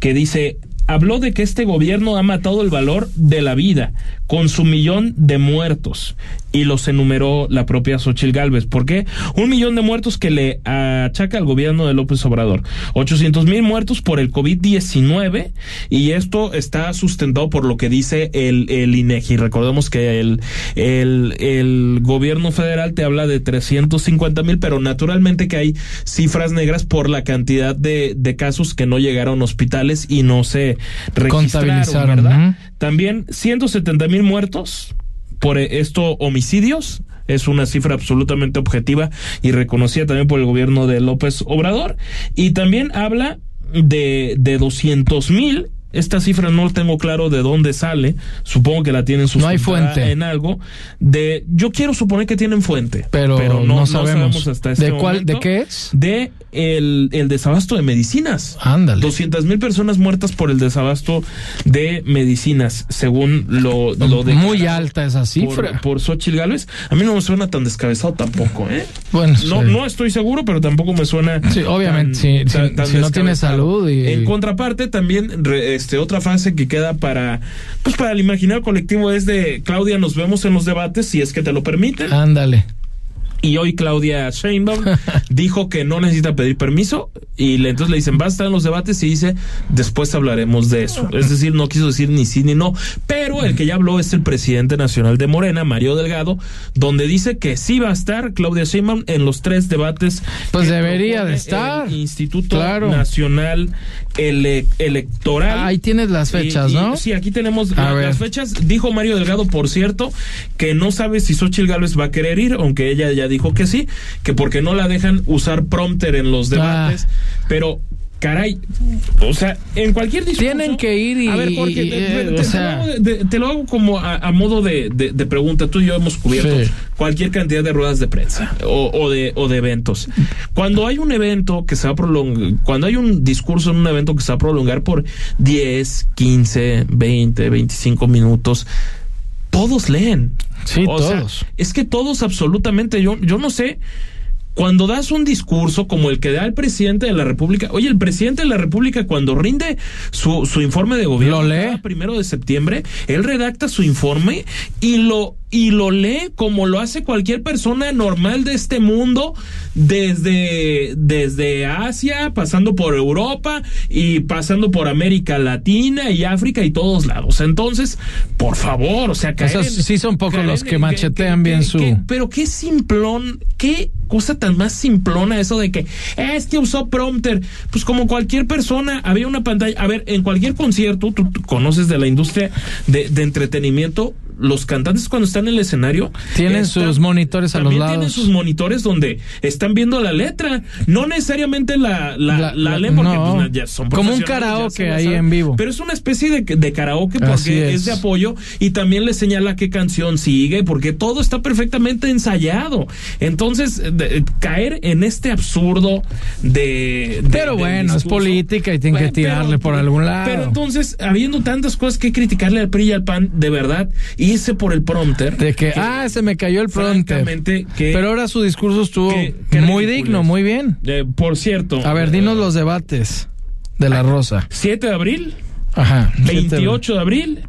que dice, habló de que este gobierno ha matado el valor de la vida con su millón de muertos y los enumeró la propia Xochil Gálvez. ¿Por qué? Un millón de muertos que le achaca al gobierno de López Obrador. 800 mil muertos por el COVID-19 y esto está sustentado por lo que dice el, el INEGI. Recordemos que el, el, gobierno federal te habla de 350 mil, pero naturalmente que hay cifras negras por la cantidad de, de casos que no llegaron a hospitales y no se registraron, ¿verdad? También 170 mil muertos por esto homicidios. Es una cifra absolutamente objetiva y reconocida también por el gobierno de López Obrador. Y también habla de de 200 mil esta cifra no tengo claro de dónde sale. Supongo que la tienen no hay fuente. en algo. De, yo quiero suponer que tienen fuente, pero, no, no, sabemos. hasta este ¿De cuál? momento. ¿De qué es? De el, el desabasto de medicinas. Ándale. 200 mil personas muertas por el desabasto de medicinas, según lo, lo de Muy alta esa cifra. por, por Xochitl Gálvez. A mí no me suena tan descabezado tampoco, ¿eh? Bueno, no, sí. no estoy seguro, pero tampoco me suena. Sí, obviamente, tan- sí, tan- sí, tan si no tiene salud y- En contraparte, también, re- este, otra frase que queda para, pues para el imaginario colectivo es de Claudia, nos vemos en los debates, si es que te lo permiten. Ándale. Y hoy Claudia Sheinbaum dijo que no necesita pedir permiso y le, entonces le dicen, va a estar en los debates y dice, después hablaremos de eso. Es decir, no quiso decir ni sí ni no. Pero el que ya habló es el presidente nacional de Morena, Mario Delgado, donde dice que sí va a estar Claudia Sheinbaum en los tres debates. Pues debería de estar. El Instituto Claro. Nacional Ele- Electoral. Ahí tienes las fechas, Y- y- ¿no? Sí, aquí tenemos la- las fechas. Dijo Mario Delgado, por cierto, que no sabe si Xochitl Gálvez va a querer ir, aunque ella ya dijo que sí, que porque no la dejan usar prompter en los debates. Pero, caray, o sea, en cualquier discurso. Tienen que ir y- A ver, te, eh, te- o te sea- lo de- te lo hago como a, a modo de, de- de pregunta. Tú y yo hemos cubierto Sí. cualquier cantidad de ruedas de prensa o, o de, o de eventos. Cuando hay un evento que se va a prolongar, cuando hay un discurso en un evento que se va a prolongar por 10, 15, 20, 25 minutos, todos leen. Sí, O sea, todos. es que todos absolutamente, yo, yo no sé. Cuando das un discurso como el que da el presidente de la República, oye, el presidente de la República cuando rinde su, su informe de gobierno Lo lee. primero de septiembre, él redacta su informe y lo y lo lee como lo hace cualquier persona normal de este mundo, desde, desde Asia, pasando por Europa y pasando por América Latina y África y todos lados. Entonces, por favor, o sea, Esos en- sí son pocos los que machetean bien su- que- pero qué simplón, qué cosa tan más simplona eso de que es que usó prompter. Pues como cualquier persona, había una pantalla. A ver, en cualquier concierto, tú, tú conoces de la industria de, de entretenimiento. Los cantantes cuando están en el escenario Tienen están- sus monitores a los lados. tienen sus monitores donde están viendo la letra, no necesariamente la, la, La- la leen porque no. pues, ya son Como un karaoke ahí en vivo. Pero es una especie de, de karaoke porque es. es. de apoyo y también le señala qué canción sigue porque todo está perfectamente ensayado. Entonces, de- caer en este absurdo de... de- Pero bueno, es política y tienen que tirarle pero- por algún lado. Pero entonces, habiendo tantas cosas que criticarle al PRI y al PAN, de verdad, irse por el prompter. De que, ah, se me cayó el prompter. que- Pero ahora su discurso estuvo que- que muy digno, muy bien. Eh, por cierto. A ver, dinos los debates de la Rosa. 7 de abril, Ajá. 28 de abril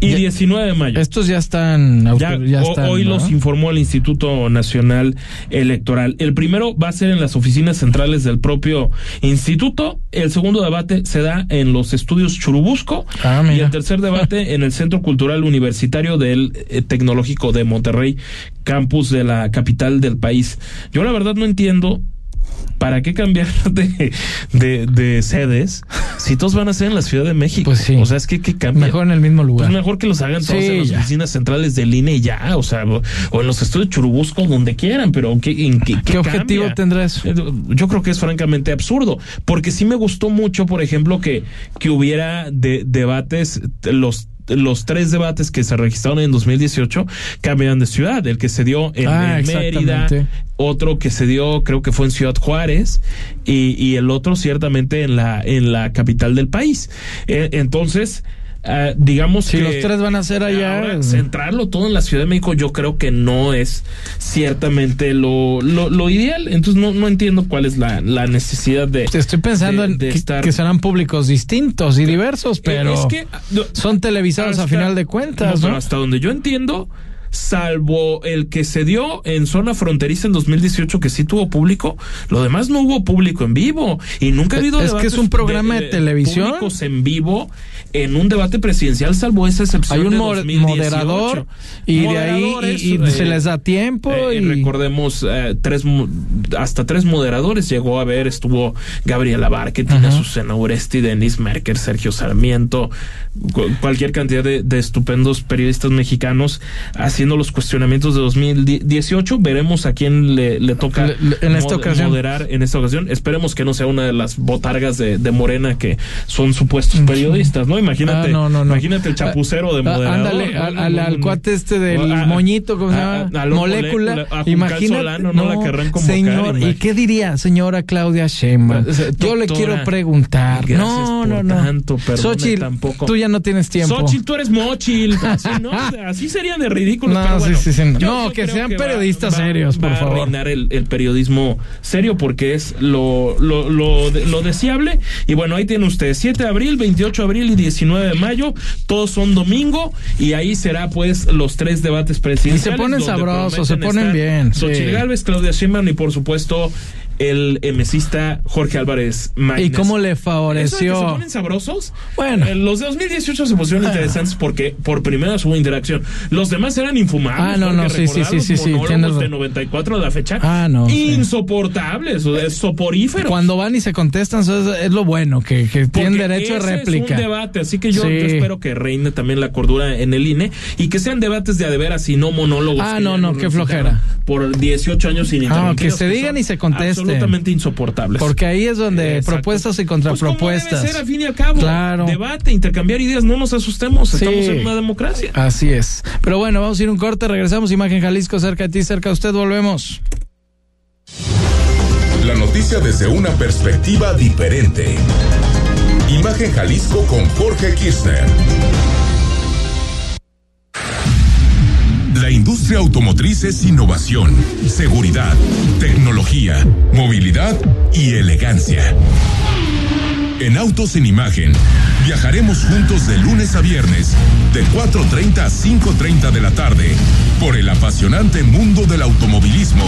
y Ya- 19 de mayo. Estos ya están. Ya, ya están, hoy ¿no? los informó el Instituto Nacional Electoral. El primero va a ser en las oficinas centrales del propio instituto. El segundo debate se da en los estudios Churubusco. Ah, y el tercer debate en el Centro Cultural Universitario del eh, Tecnológico de Monterrey, campus de la capital del país. Yo la verdad no entiendo. ¿Para qué cambiar de, de, de sedes si todos van a ser en la Ciudad de México? Pues sí. O sea, es que, que cambia. Mejor en el mismo lugar. Pues mejor que los hagan todos Sí, en las ya. oficinas centrales del INE y ya, o sea, o, o en los estudios Churubusco, donde quieran, pero ¿qué, en qué, ¿Qué objetivo cambia? tendrá eso? Eh, Yo creo que es francamente absurdo, porque sí me gustó mucho, por ejemplo, que, que hubiera de, debates, los los tres debates que se registraron en 2018 cambian de ciudad. El que se dio en, Ah, en Mérida, otro que se dio, creo que fue en Ciudad Juárez, y, y el otro ciertamente en la, en la capital del país. Eh, entonces, eh, digamos Si que los tres van a ser allá. ahora centrarlo todo en la Ciudad de México, yo creo que no es ciertamente lo, lo, lo ideal. Entonces no, no entiendo cuál es la, la necesidad de. Estoy pensando de- en de que, estar- que serán públicos distintos y diversos, pero es que, no, son televisados a final de cuentas, no, pero ¿no? hasta donde yo entiendo, salvo el que se dio en zona fronteriza en 2018 que sí tuvo público, lo demás no hubo público en vivo y nunca ha habido Es que es un programa de televisión. públicos en vivo en un debate presidencial salvo esa excepción Hay un de mo- 2018. moderador y de ahí y, se eh, les da tiempo eh, y recordemos eh, tres hasta tres moderadores llegó a ver estuvo Gabriela Barque, Tina Ajá. Susana Uresti, Denis Merker, Sergio Sarmiento, cu- cualquier cantidad de, de estupendos periodistas mexicanos haciendo los cuestionamientos de 2018. Veremos a quién le, le toca Le- le- en esta mod- ocasión. moderar en esta ocasión. Esperemos que no sea una de las botargas de, de Morena que son supuestos periodistas, ¿no? Imagínate, Ah, no, no, no. imagínate el chapucero de Ah, moderador. ándale, al, al- al cuate este del A- moñito, ¿cómo se llama? a molécula. molécula, a Juncal Imagínate. Solano, ¿no? La querrán convocar, señor, ¿y imag- qué diría señora Claudia Sheinbaum? O sea, Yo le quiero preguntar. No, no, no. tanto, Xochitl, tampoco. tú ya no tienes tiempo. Xochitl, tú eres mochil. Así, ¿no? Así serían de ridículos. No, pero sí, bueno, sí, sí. yo- No, que sean va- periodistas va- serios, por va favor. a el, el periodismo serio porque es lo, lo, lo, lo deseable. Y bueno, ahí tiene usted 7 de abril, 28 de abril y 19 de mayo. Todos son domingo y ahí será pues los tres debates presidenciales. Y se ponen sabrosos, se ponen bien, sí. Xochitl Gálvez, Claudia Sheinbaum y por supuesto el emesista Jorge Álvarez Maínez. ¿Y cómo le ¿Eso de que favoreció? se ponen sabrosos? Bueno. Eh, los de 2018 se pusieron interesantes porque por primera hubo interacción. Los demás eran infumables. Ah, no, no, sí, sí, sí, sí, sí, de razón. 94 a la fecha. Ah, no, sí. Insoportables, o sea, soporíferos. Cuando van y se contestan, eso es, es lo bueno, que, que tienen derecho a réplica. Es un debate, así que yo, Sí. yo espero que reine también la cordura en el INE y que sean debates de a de veras y no monólogos. Ah, no, no, qué flojera. Por 18 años Ah, ininterrumpidos. que se digan y se contesten. Absolutamente insoportables. Porque ahí es donde Exacto. propuestas y Pues contrapropuestas. debe ser, a fin y al cabo. Claro. Debate, intercambiar ideas, no nos asustemos, Sí. estamos en una democracia. Así es. Pero bueno, vamos a ir a un corte, regresamos. Imagen Jalisco, cerca de ti, cerca de usted, volvemos. La noticia desde una perspectiva diferente. Imagen Jalisco con Jorge Kirchner. La industria automotriz es innovación, seguridad, tecnología, movilidad y elegancia. En Autos en Imagen, viajaremos juntos de lunes a viernes, de 4.30 a 5.30 de la tarde, por el apasionante mundo del automovilismo,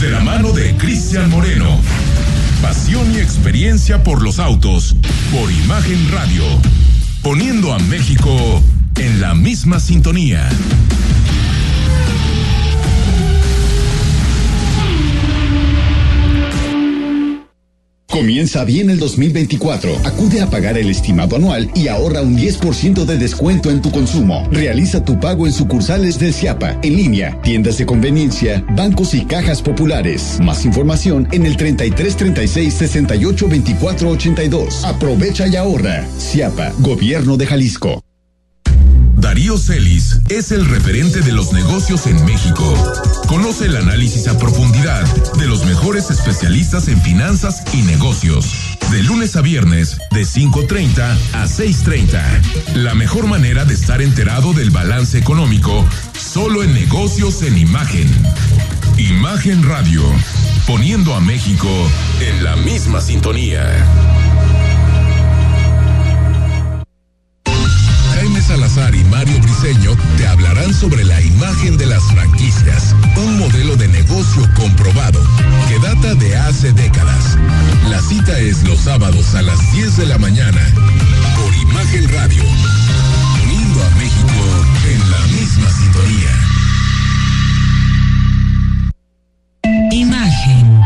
de la mano de Cristian Moreno. Pasión y experiencia por los autos, por Imagen Radio, poniendo a México en la misma sintonía. Comienza bien el 2024. Acude a pagar el estimado anual y ahorra un 10% de descuento en tu consumo. Realiza tu pago en sucursales del CIAPA, en línea, tiendas de conveniencia, bancos y cajas populares. Más información en el 33 36 68 24 82. Aprovecha y ahorra. CIAPA, Gobierno de Jalisco. Darío Celis es el referente de los negocios en México. Conoce el análisis a profundidad de los mejores especialistas en finanzas y negocios. De lunes a viernes, de 5.30 a 6.30. La mejor manera de estar enterado del balance económico, solo en negocios en imagen. Imagen Radio, poniendo a México en la misma sintonía. Sobre la imagen de las franquicias, un modelo de negocio comprobado que data de hace décadas. La cita es los sábados a las 10 de la mañana por Imagen Radio, uniendo a México en la misma sintonía. Imagen.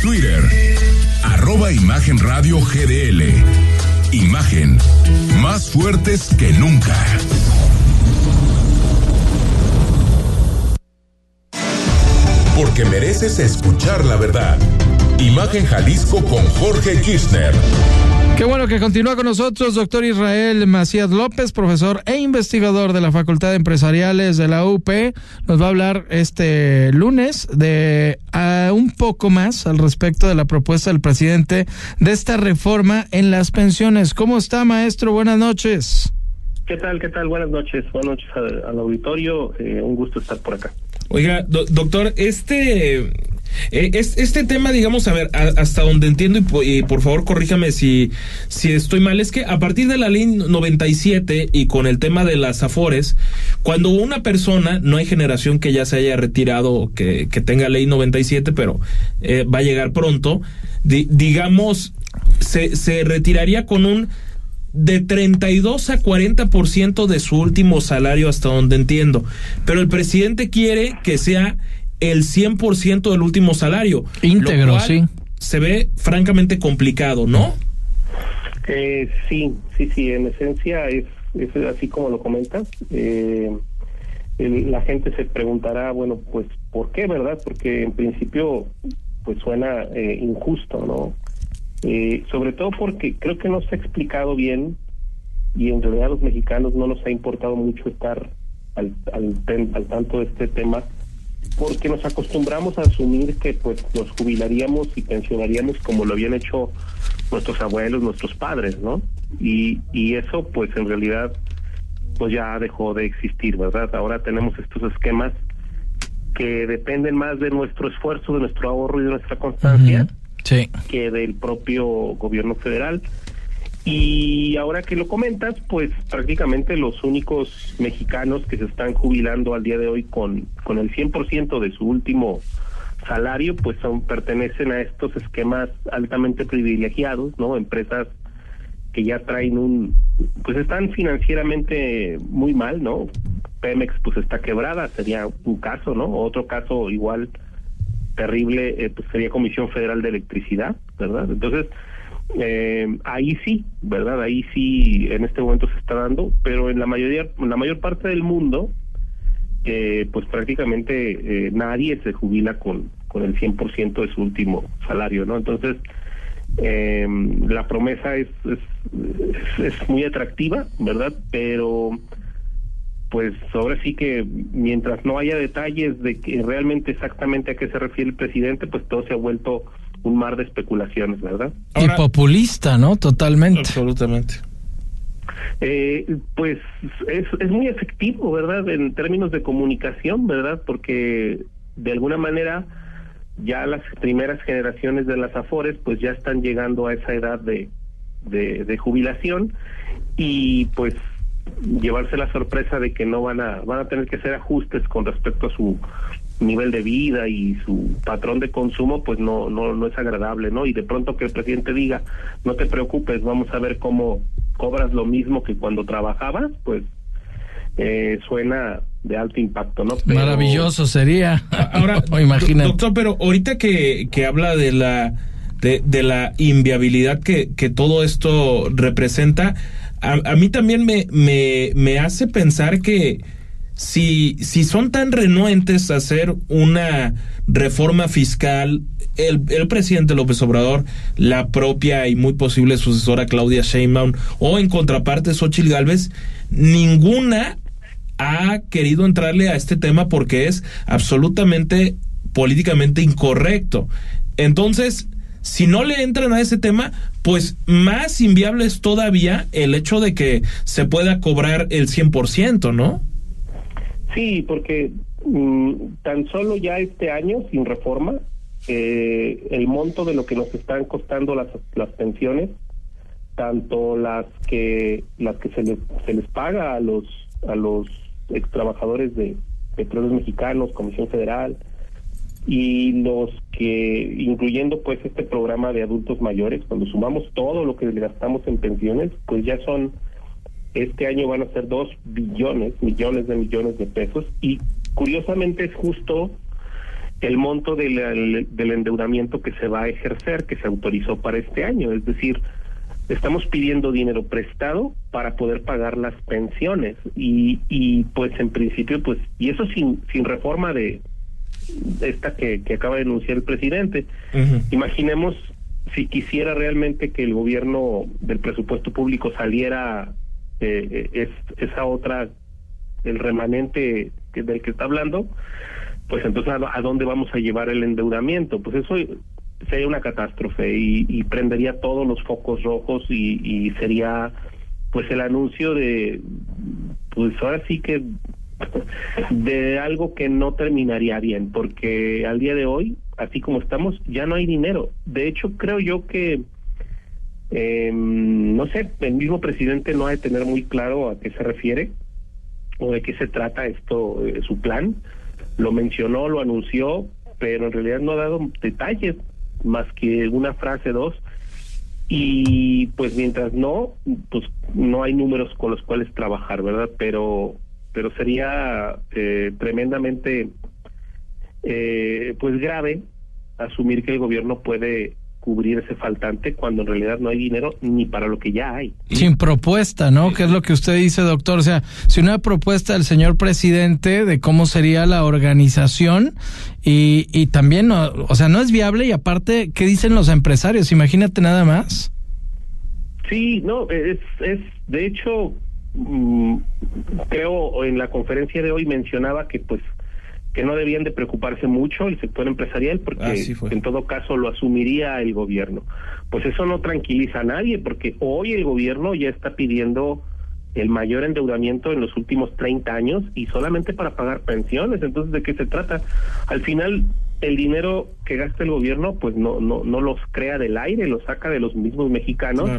Twitter, arroba Imagen Radio GDL. Más fuertes que nunca. Porque mereces escuchar la verdad. Imagen Jalisco con Jorge Kirchner. Qué bueno que continúa con nosotros, doctor Israel Macías López, profesor e investigador de la Facultad de Empresariales de la UP. Nos va a hablar este lunes de uh, un poco más al respecto de la propuesta del presidente de esta reforma en las pensiones. ¿Cómo está, maestro? Buenas noches. ¿Qué tal? ¿Qué tal? Buenas noches. Buenas noches al, al auditorio. Eh, un gusto estar por acá. Oiga, do, doctor, este eh, este tema, digamos, a ver, hasta donde entiendo, y, por favor corríjame si, si estoy mal, es que a partir de la ley 97 y con el tema de las afores, cuando una persona, no hay generación que ya se haya retirado, que, que tenga ley 97, pero eh, va a llegar pronto, digamos, se, se retiraría con un de 32 a 40% de su último salario hasta donde entiendo. Pero el presidente quiere que sea el 100% del último salario. Íntegro, sí. Se ve francamente complicado, ¿no? Eh, sí, sí, sí, en esencia es, es así como lo comentas. Eh, la gente se preguntará, bueno, pues, ¿por qué, verdad? Porque en principio, pues suena eh, injusto, ¿no? Eh, sobre todo porque creo que no se ha explicado bien y en realidad a los mexicanos no nos ha importado mucho estar al, al, al tanto de este tema porque nos acostumbramos a asumir que pues nos jubilaríamos y pensionaríamos como lo habían hecho nuestros abuelos, nuestros padres, ¿no? Y, y eso pues en realidad pues ya dejó de existir, ¿verdad? Ahora tenemos estos esquemas que dependen más de nuestro esfuerzo, de nuestro ahorro y de nuestra constancia que del propio gobierno federal. Y ahora que lo comentas, pues prácticamente los únicos mexicanos que se están jubilando al día de hoy con, con el 100% de su último salario, pues son pertenecen a estos esquemas altamente privilegiados, ¿no? Empresas que ya traen un pues están financieramente muy mal, ¿no? Pemex pues está quebrada, sería un caso, ¿no? Otro caso igual terrible eh, pues sería Comisión Federal de Electricidad, ¿verdad? Entonces, eh, ahí sí, ¿verdad? Ahí sí en este momento se está dando, pero en la mayoría, en la mayor parte del mundo, eh, pues prácticamente eh, nadie se jubila con, con el 100% de su último salario, ¿no? Entonces, eh, la promesa es, es, es, muy atractiva, ¿verdad? Pero pues ahora sí que mientras no haya detalles de que realmente exactamente a qué se refiere el presidente, pues todo se ha vuelto un mar de especulaciones, ¿verdad? y populista, ¿no? Totalmente. Absolutamente. Eh, pues es, es muy efectivo, ¿verdad? En términos de comunicación, ¿verdad? Porque de alguna manera ya las primeras generaciones de las Afores pues ya están llegando a esa edad de, de, de jubilación y pues llevarse la sorpresa de que no van a van a tener que hacer ajustes con respecto a su nivel de vida y su patrón de consumo pues no no no es agradable no y de pronto que el presidente diga no te preocupes vamos a ver cómo cobras lo mismo que cuando trabajabas pues eh, suena de alto impacto no pero... maravilloso sería. Ahora imagínate doctor pero ahorita que que habla de la de, de la inviabilidad que, que todo esto representa a, mí también me, me, me hace pensar que si, si son tan renuentes a hacer una reforma fiscal, el, el, presidente López Obrador, la propia y muy posible sucesora Claudia Sheinbaum o en contraparte Xochitl Gálvez, ninguna ha querido entrarle a este tema porque es absolutamente políticamente incorrecto. Entonces, si no le entran a ese tema, pues más inviable es todavía el hecho de que se pueda cobrar el 100%, ¿no? Sí, porque mmm, tan solo ya este año, sin reforma, eh, el monto de lo que nos están costando las, las pensiones, tanto las que las que se les, se les paga a los a los ex trabajadores de petróleos mexicanos, Comisión Federal, y los que, incluyendo pues este programa de adultos mayores, cuando sumamos todo lo que gastamos en pensiones, pues ya son, este año van a ser dos billones, millones de millones de pesos, y curiosamente es justo el monto del endeudamiento que se va a ejercer, que se autorizó para este año, es decir, estamos pidiendo dinero prestado para poder pagar las pensiones. Y, y pues en principio pues y eso sin sin reforma de esta que, que acaba de anunciar el presidente. Uh -huh. Imaginemos si quisiera realmente que el gobierno del presupuesto público saliera eh, es, esa otra, el remanente que, del que está hablando, pues entonces ¿a, dónde vamos a llevar el endeudamiento? Pues eso sería una catástrofe y, prendería todos los focos rojos y, y sería pues el anuncio de, pues ahora sí que de algo que no terminaría bien, porque al día de hoy, así como estamos, ya no hay dinero. De hecho, creo yo que, eh, no sé, el mismo presidente no ha de tener muy claro a qué se refiere o de qué se trata esto, eh, su plan. Lo mencionó, lo anunció, pero en realidad no ha dado detalles más que una frase, dos, y pues mientras no, pues no hay números con los cuales trabajar, ¿verdad? Pero, pero sería eh, tremendamente, eh, pues grave asumir que el gobierno puede cubrir ese faltante cuando en realidad no hay dinero ni para lo que ya hay. Sin propuesta, ¿no? ¿Qué es lo que usted dice, doctor? O sea, si una propuesta del señor presidente de cómo sería la organización y, y también, o sea, no es viable y aparte, ¿qué dicen los empresarios? Imagínate nada más. Sí, no, es, es de hecho, creo en la conferencia de hoy mencionaba que pues que no debían de preocuparse mucho el sector empresarial porque en todo caso lo asumiría el gobierno. Pues eso no tranquiliza a nadie porque hoy el gobierno ya está pidiendo el mayor endeudamiento en los últimos 30 años y solamente para pagar pensiones. Entonces, ¿de qué se trata? Al final, el dinero que gasta el gobierno, pues no, no, no los crea del aire, lo saca de los mismos mexicanos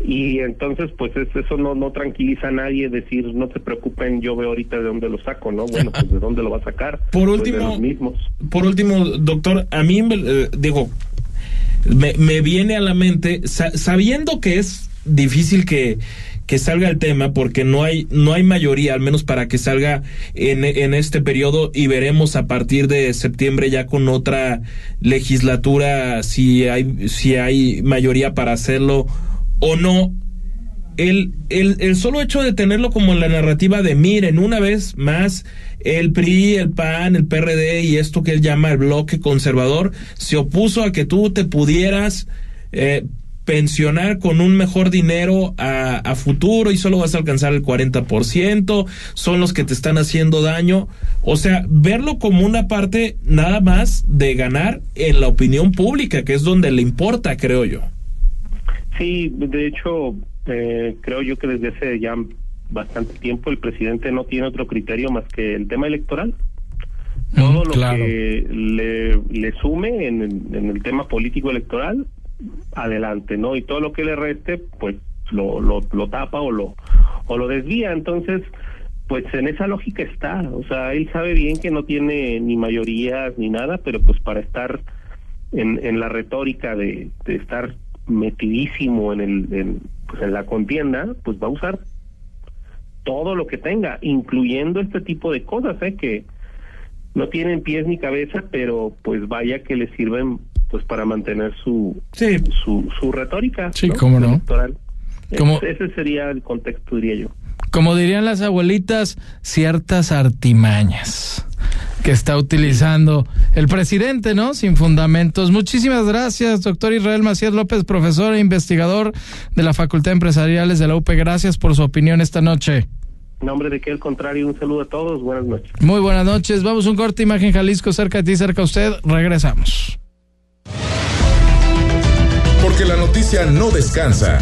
y entonces pues eso no no tranquiliza a nadie decir no se preocupen yo veo ahorita de dónde lo saco no bueno pues de dónde lo va a sacar por pues, último mismos. por último doctor a mí eh, digo me, me viene a la mente sabiendo que es difícil que que salga el tema porque no hay no hay mayoría al menos para que salga en, en este periodo y veremos a partir de septiembre ya con otra legislatura si hay si hay mayoría para hacerlo o no, el, el, el, solo hecho de tenerlo como en la narrativa de miren, una vez más, el PRI, el PAN, el PRD y esto que él llama el bloque conservador, se opuso a que tú te pudieras eh, pensionar con un mejor dinero a, futuro y solo vas a alcanzar el 40%, son los que te están haciendo daño. O sea, verlo como una parte nada más de ganar en la opinión pública, que es donde le importa, creo yo. Sí, de hecho, eh, creo yo que desde hace ya bastante tiempo el presidente no tiene otro criterio más que el tema electoral. Todo lo que le, le sume en el, en el tema político electoral, adelante, ¿no? Y todo lo que le reste, pues lo, lo, lo tapa o lo, o lo desvía. Entonces, pues en esa lógica está. O sea, él sabe bien que no tiene ni mayorías ni nada, pero pues para estar en, en la retórica de, de estar metidísimo en, el, en, pues en la contienda, pues va a usar todo lo que tenga, incluyendo este tipo de cosas, ¿eh? que no tienen pies ni cabeza, pero pues vaya que le sirven pues para mantener su su, su retórica sí, ¿cómo no? ese sería el contexto, diría yo. Como dirían las abuelitas, ciertas artimañas que está utilizando el presidente, ¿no? Sin fundamentos. Muchísimas gracias, doctor Israel Macías López, profesor e investigador de la Facultad de Empresariales de la UP. Gracias por su opinión esta noche. Nombre de que al contrario, un saludo a todos, buenas noches. Muy buenas noches, vamos un corte, imagen Jalisco, cerca de ti, cerca de usted, regresamos. Porque la noticia no descansa.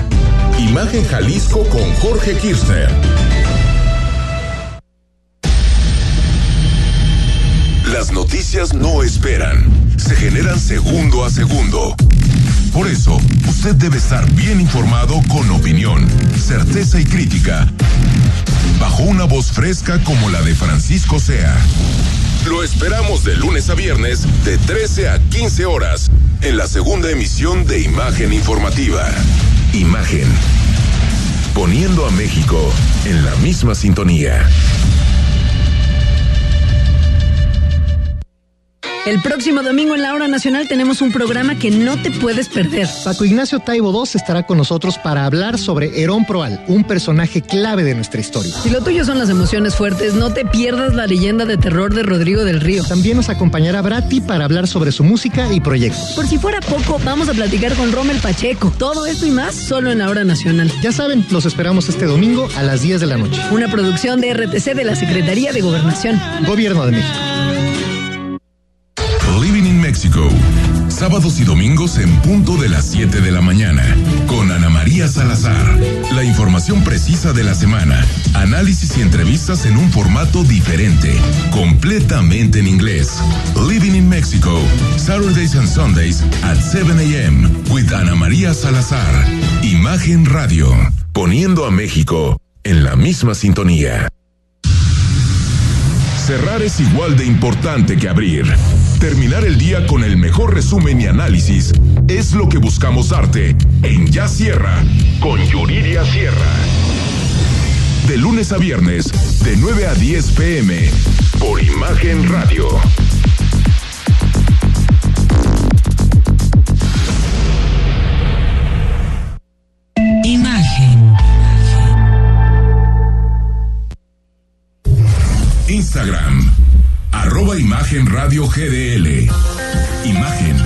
Imagen Jalisco con Jorge Kirchner. Las noticias no esperan, se generan segundo a segundo. Por eso, usted debe estar bien informado con opinión, certeza y crítica. Bajo una voz fresca como la de Francisco Sea. Lo esperamos de lunes a viernes, de 13 a 15 horas, en la segunda emisión de Imagen Informativa. Imagen. Poniendo a México en la misma sintonía. El próximo domingo en la Hora Nacional tenemos un programa que no te puedes perder. Paco Ignacio Taibo II estará con nosotros para hablar sobre Herón Proal, un personaje clave de nuestra historia. Si lo tuyo son las emociones fuertes, no te pierdas la leyenda de terror de Rodrigo del Río. También nos acompañará Brati para hablar sobre su música y proyectos. Por si fuera poco, vamos a platicar con Rommel Pacheco. Todo esto y más solo en la Hora Nacional. Ya saben, los esperamos este domingo a las 10 de la noche. Una producción de RTC de la Secretaría de Gobernación. Gobierno de México. Sábados y domingos en punto de las 7 de la mañana. Con Ana María Salazar. La información precisa de la semana. Análisis y entrevistas en un formato diferente. Completamente en inglés. Living in Mexico. Saturdays and Sundays at 7 a.m. With Ana María Salazar. Imagen Radio. Poniendo a México en la misma sintonía. Cerrar es igual de importante que abrir. Terminar el día con el mejor resumen y análisis es lo que buscamos darte en Ya Sierra con Yuridia Sierra. De lunes a viernes, de 9 a 10 pm, por Imagen Radio. Instagram, arroba Imagen Radio GDL. Imagen,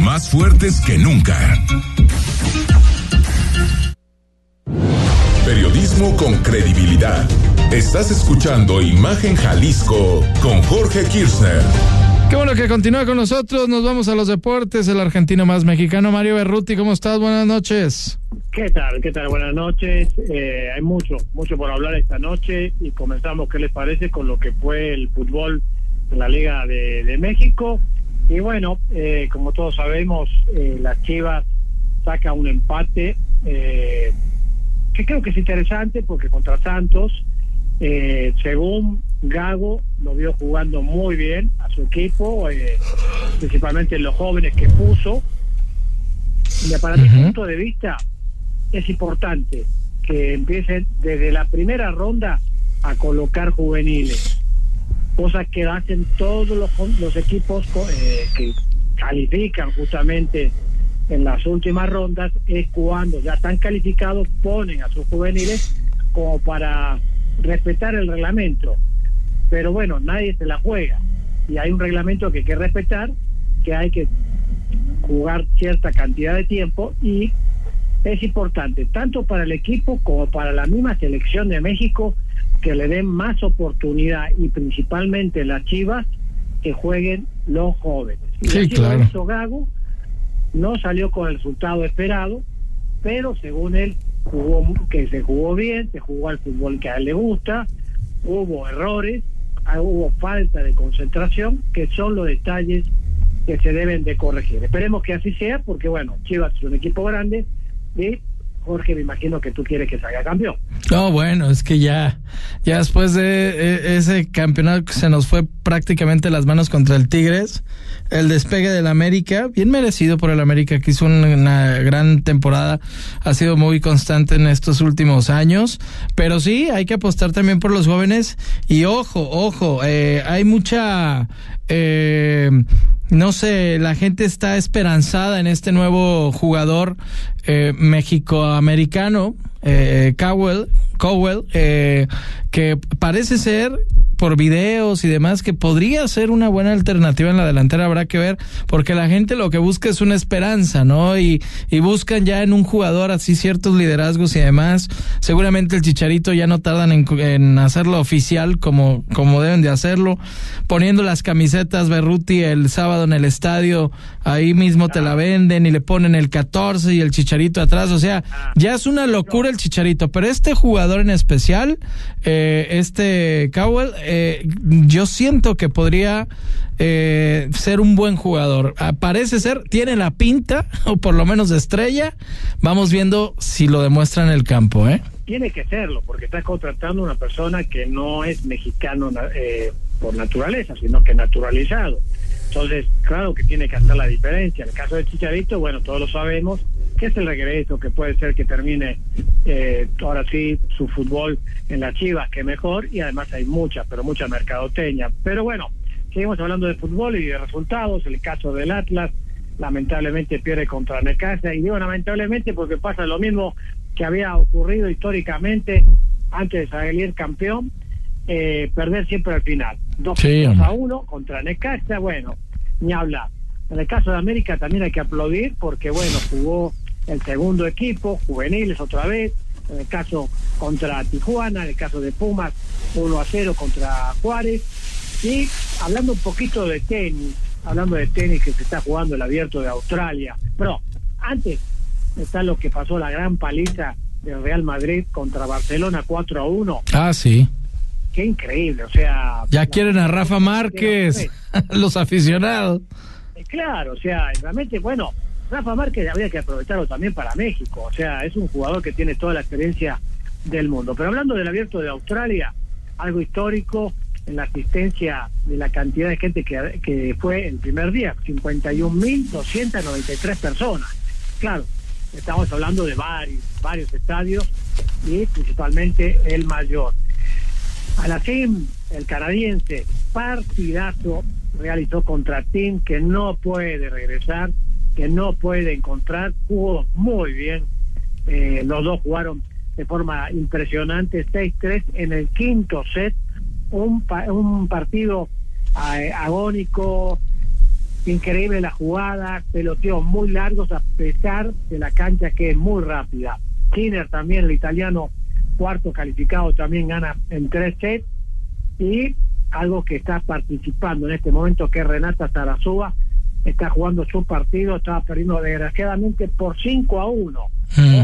más fuertes que nunca. Periodismo con credibilidad. Estás escuchando Imagen Jalisco con Jorge Kirchner. Qué bueno que continúa con nosotros. Nos vamos a los deportes. El argentino más mexicano, Mario Berruti. ¿Cómo estás? Buenas noches. ¿Qué tal? ¿Qué tal? Buenas noches. Eh, hay mucho, mucho por hablar esta noche y comenzamos, ¿qué les parece? Con lo que fue el fútbol en la Liga de, México. Y bueno, eh, como todos sabemos, eh, las Chivas saca un empate eh, que creo que es interesante porque contra Santos, eh, según Gago, lo vio jugando muy bien a su equipo, eh, principalmente los jóvenes que puso. Y para mi punto de vista, es importante que empiecen desde la primera ronda a colocar juveniles, cosa que hacen todos los, los equipos eh, que califican justamente en las últimas rondas, es cuando ya están calificados, ponen a sus juveniles como para respetar el reglamento. Pero bueno, nadie se la juega y hay un reglamento que hay que respetar, que hay que jugar cierta cantidad de tiempo y es importante, tanto para el equipo como para la misma selección de México, que le den más oportunidad y principalmente las Chivas que jueguen los jóvenes. Y Sí, lo claro. hizo Gago, no salió con el resultado esperado, pero según él jugó que se jugó bien, se jugó al fútbol que a él le gusta, hubo errores, hubo falta de concentración, que son los detalles que se deben de corregir. Esperemos que así sea, porque bueno, Chivas es un equipo grande y Jorge, me imagino que tú quieres que salga campeón. No, bueno, es que ya, ya después de eh, ese campeonato que se nos fue prácticamente las manos contra el Tigres, el despegue del América, bien merecido por el América, que hizo una, una gran temporada, ha sido muy constante en estos últimos años, pero sí, hay que apostar también por los jóvenes y ojo, ojo, eh, hay mucha... Eh, no sé, la gente está esperanzada en este nuevo jugador eh, mexicoamericano, eh, Cowell, Cowell eh, que parece ser por videos y demás que podría ser una buena alternativa en la delantera. Habrá que ver porque la gente lo que busca es una esperanza no y, buscan ya en un jugador así ciertos liderazgos y demás. Seguramente el chicharito ya no tardan en, en hacerlo oficial como como deben de hacerlo. Poniendo las camisetas Berruti el sábado en el estadio ahí mismo te la venden y le ponen el 14 y el chicharito atrás. O sea ya es una locura el chicharito pero este jugador en especial eh, este Cowell eh, yo siento que podría eh, ser un buen jugador. Ah, parece ser, tiene la pinta, o por lo menos de estrella. Vamos viendo si lo demuestra en el campo, ¿eh? Tiene que serlo, porque estás contratando a una persona que no es mexicano eh, por naturaleza, sino que naturalizado. Entonces, claro que tiene que hacer la diferencia. En el caso de Chicharito, bueno, todos lo sabemos, que es el regreso, que puede ser que termine eh, ahora sí su fútbol en las Chivas, que mejor, y además hay mucha, pero mucha mercadoteña. Pero bueno, seguimos hablando de fútbol y de resultados. El caso del Atlas, lamentablemente pierde contra Necaxa. Y digo lamentablemente porque pasa lo mismo que había ocurrido históricamente antes de salir campeón, eh, perder siempre al final. Dos Sí, puntos hombre. a uno contra Necaxa, bueno, ni hablar. En el caso de América también hay que aplaudir porque, bueno, jugó el segundo equipo, juveniles otra vez, en el caso contra Tijuana, en el caso de Pumas, 1 a 0 contra Juárez. Y hablando un poquito de tenis, hablando de tenis que se está jugando el abierto de Australia, pero antes está lo que pasó, la gran paliza del Real Madrid contra Barcelona 4 a 1. Ah, sí. Qué increíble, o sea, Ya quieren a Rafa Márquez, los aficionados. Claro, o sea, realmente, bueno, Rafa Márquez habría que aprovecharlo también para México, o sea, es un jugador que tiene toda la experiencia del mundo. Pero hablando del abierto de Australia, algo histórico en la asistencia de la cantidad de gente que, fue el primer día, 51.293 personas. Claro, estamos hablando de varios, varios estadios y principalmente el mayor. Alasim, el canadiense, partidazo realizó contra Tim que no puede regresar, que no puede encontrar, jugó muy bien. Eh, los dos jugaron de forma impresionante, 6-3 en el quinto set, un, pa- un partido eh, agónico, increíble la jugada, peloteos muy largos a pesar de la cancha que es muy rápida. Kinner también, el italiano cuarto calificado, también gana en tres sets y algo que está participando en este momento que es Renata Tarazúa está jugando su partido, estaba perdiendo desgraciadamente por 5 a 1.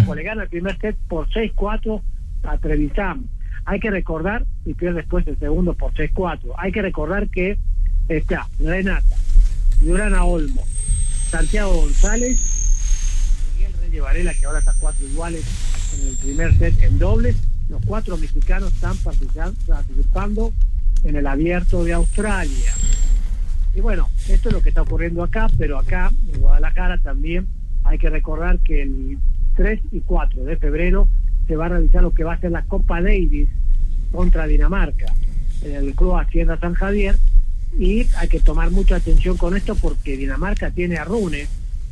Ojo, le gana el primer set por 6-4 a Trevisan. Hay que recordar, y pierde después el segundo por 6-4. Hay que recordar que está Renata, Durana Olmo, Santiago González, Miguel Reyes Varela, que ahora está cuatro iguales en el primer set en dobles. Los cuatro mexicanos están participan- participando en el abierto de Australia. Y bueno, esto es lo que está ocurriendo acá, pero acá en Guadalajara también hay que recordar que el 3 y 4 de febrero se va a realizar lo que va a ser la Copa Davis contra Dinamarca en el Club Hacienda San Javier y hay que tomar mucha atención con esto porque Dinamarca tiene a Rune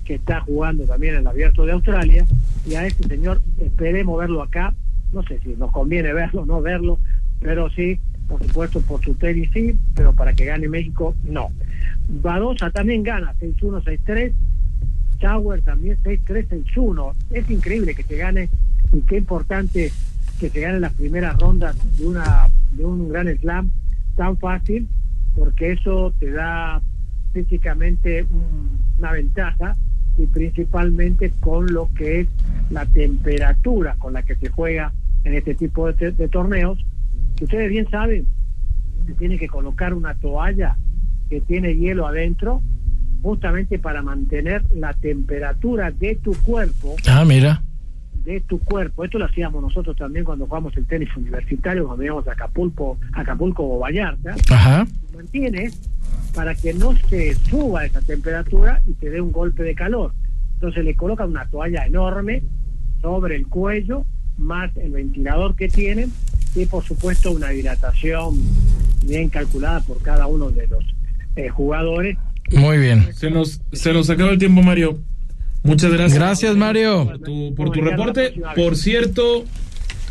que está jugando también en el Abierto de Australia y a este señor esperemos verlo acá. No sé si nos conviene verlo o no verlo pero sí por supuesto por su tenis sí pero para que gane México no Badosa también gana 6-1 6-3 Tower también 6-3 6-1 es increíble que se gane y qué importante que se gane las primeras rondas de una de un gran slam tan fácil porque eso te da físicamente un- una ventaja y principalmente con lo que es la temperatura con la que se juega en este tipo de, de torneos. Que ustedes bien saben se tiene que colocar una toalla que tiene hielo adentro justamente para mantener la temperatura de tu cuerpo Ah, mira. de tu cuerpo. Esto lo hacíamos nosotros también cuando jugamos el tenis universitario, cuando íbamos a Acapulco, Acapulco o Vallarta. Ajá. Mantienes para que no se suba esa temperatura y te dé un golpe de calor. Entonces le colocan una toalla enorme sobre el cuello, más el ventilador que tienen y por supuesto una hidratación bien calculada por cada uno de los eh, jugadores. Muy bien. Se nos, se nos acaba el tiempo, Mario. Muchas gracias. Gracias, Mario. Por tu, por tu reporte. Por cierto,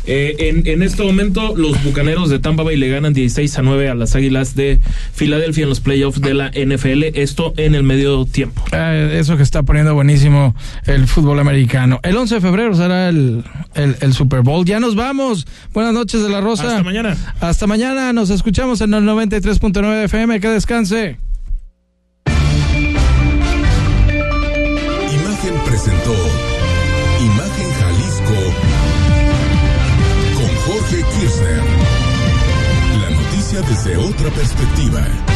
eh, en, en este momento los bucaneros de Tampa Bay le ganan 16 a 9 a las Águilas de Filadelfia en los playoffs de la NFL. Esto en el medio tiempo. Eh, eso que está poniendo buenísimo el fútbol americano. El 11 de febrero será el, el, el Super Bowl. Ya nos vamos. Buenas noches de la Rosa. Hasta mañana. Hasta mañana. Nos escuchamos en el 93.9 FM. Que descanse. Imagen presentó desde otra perspectiva.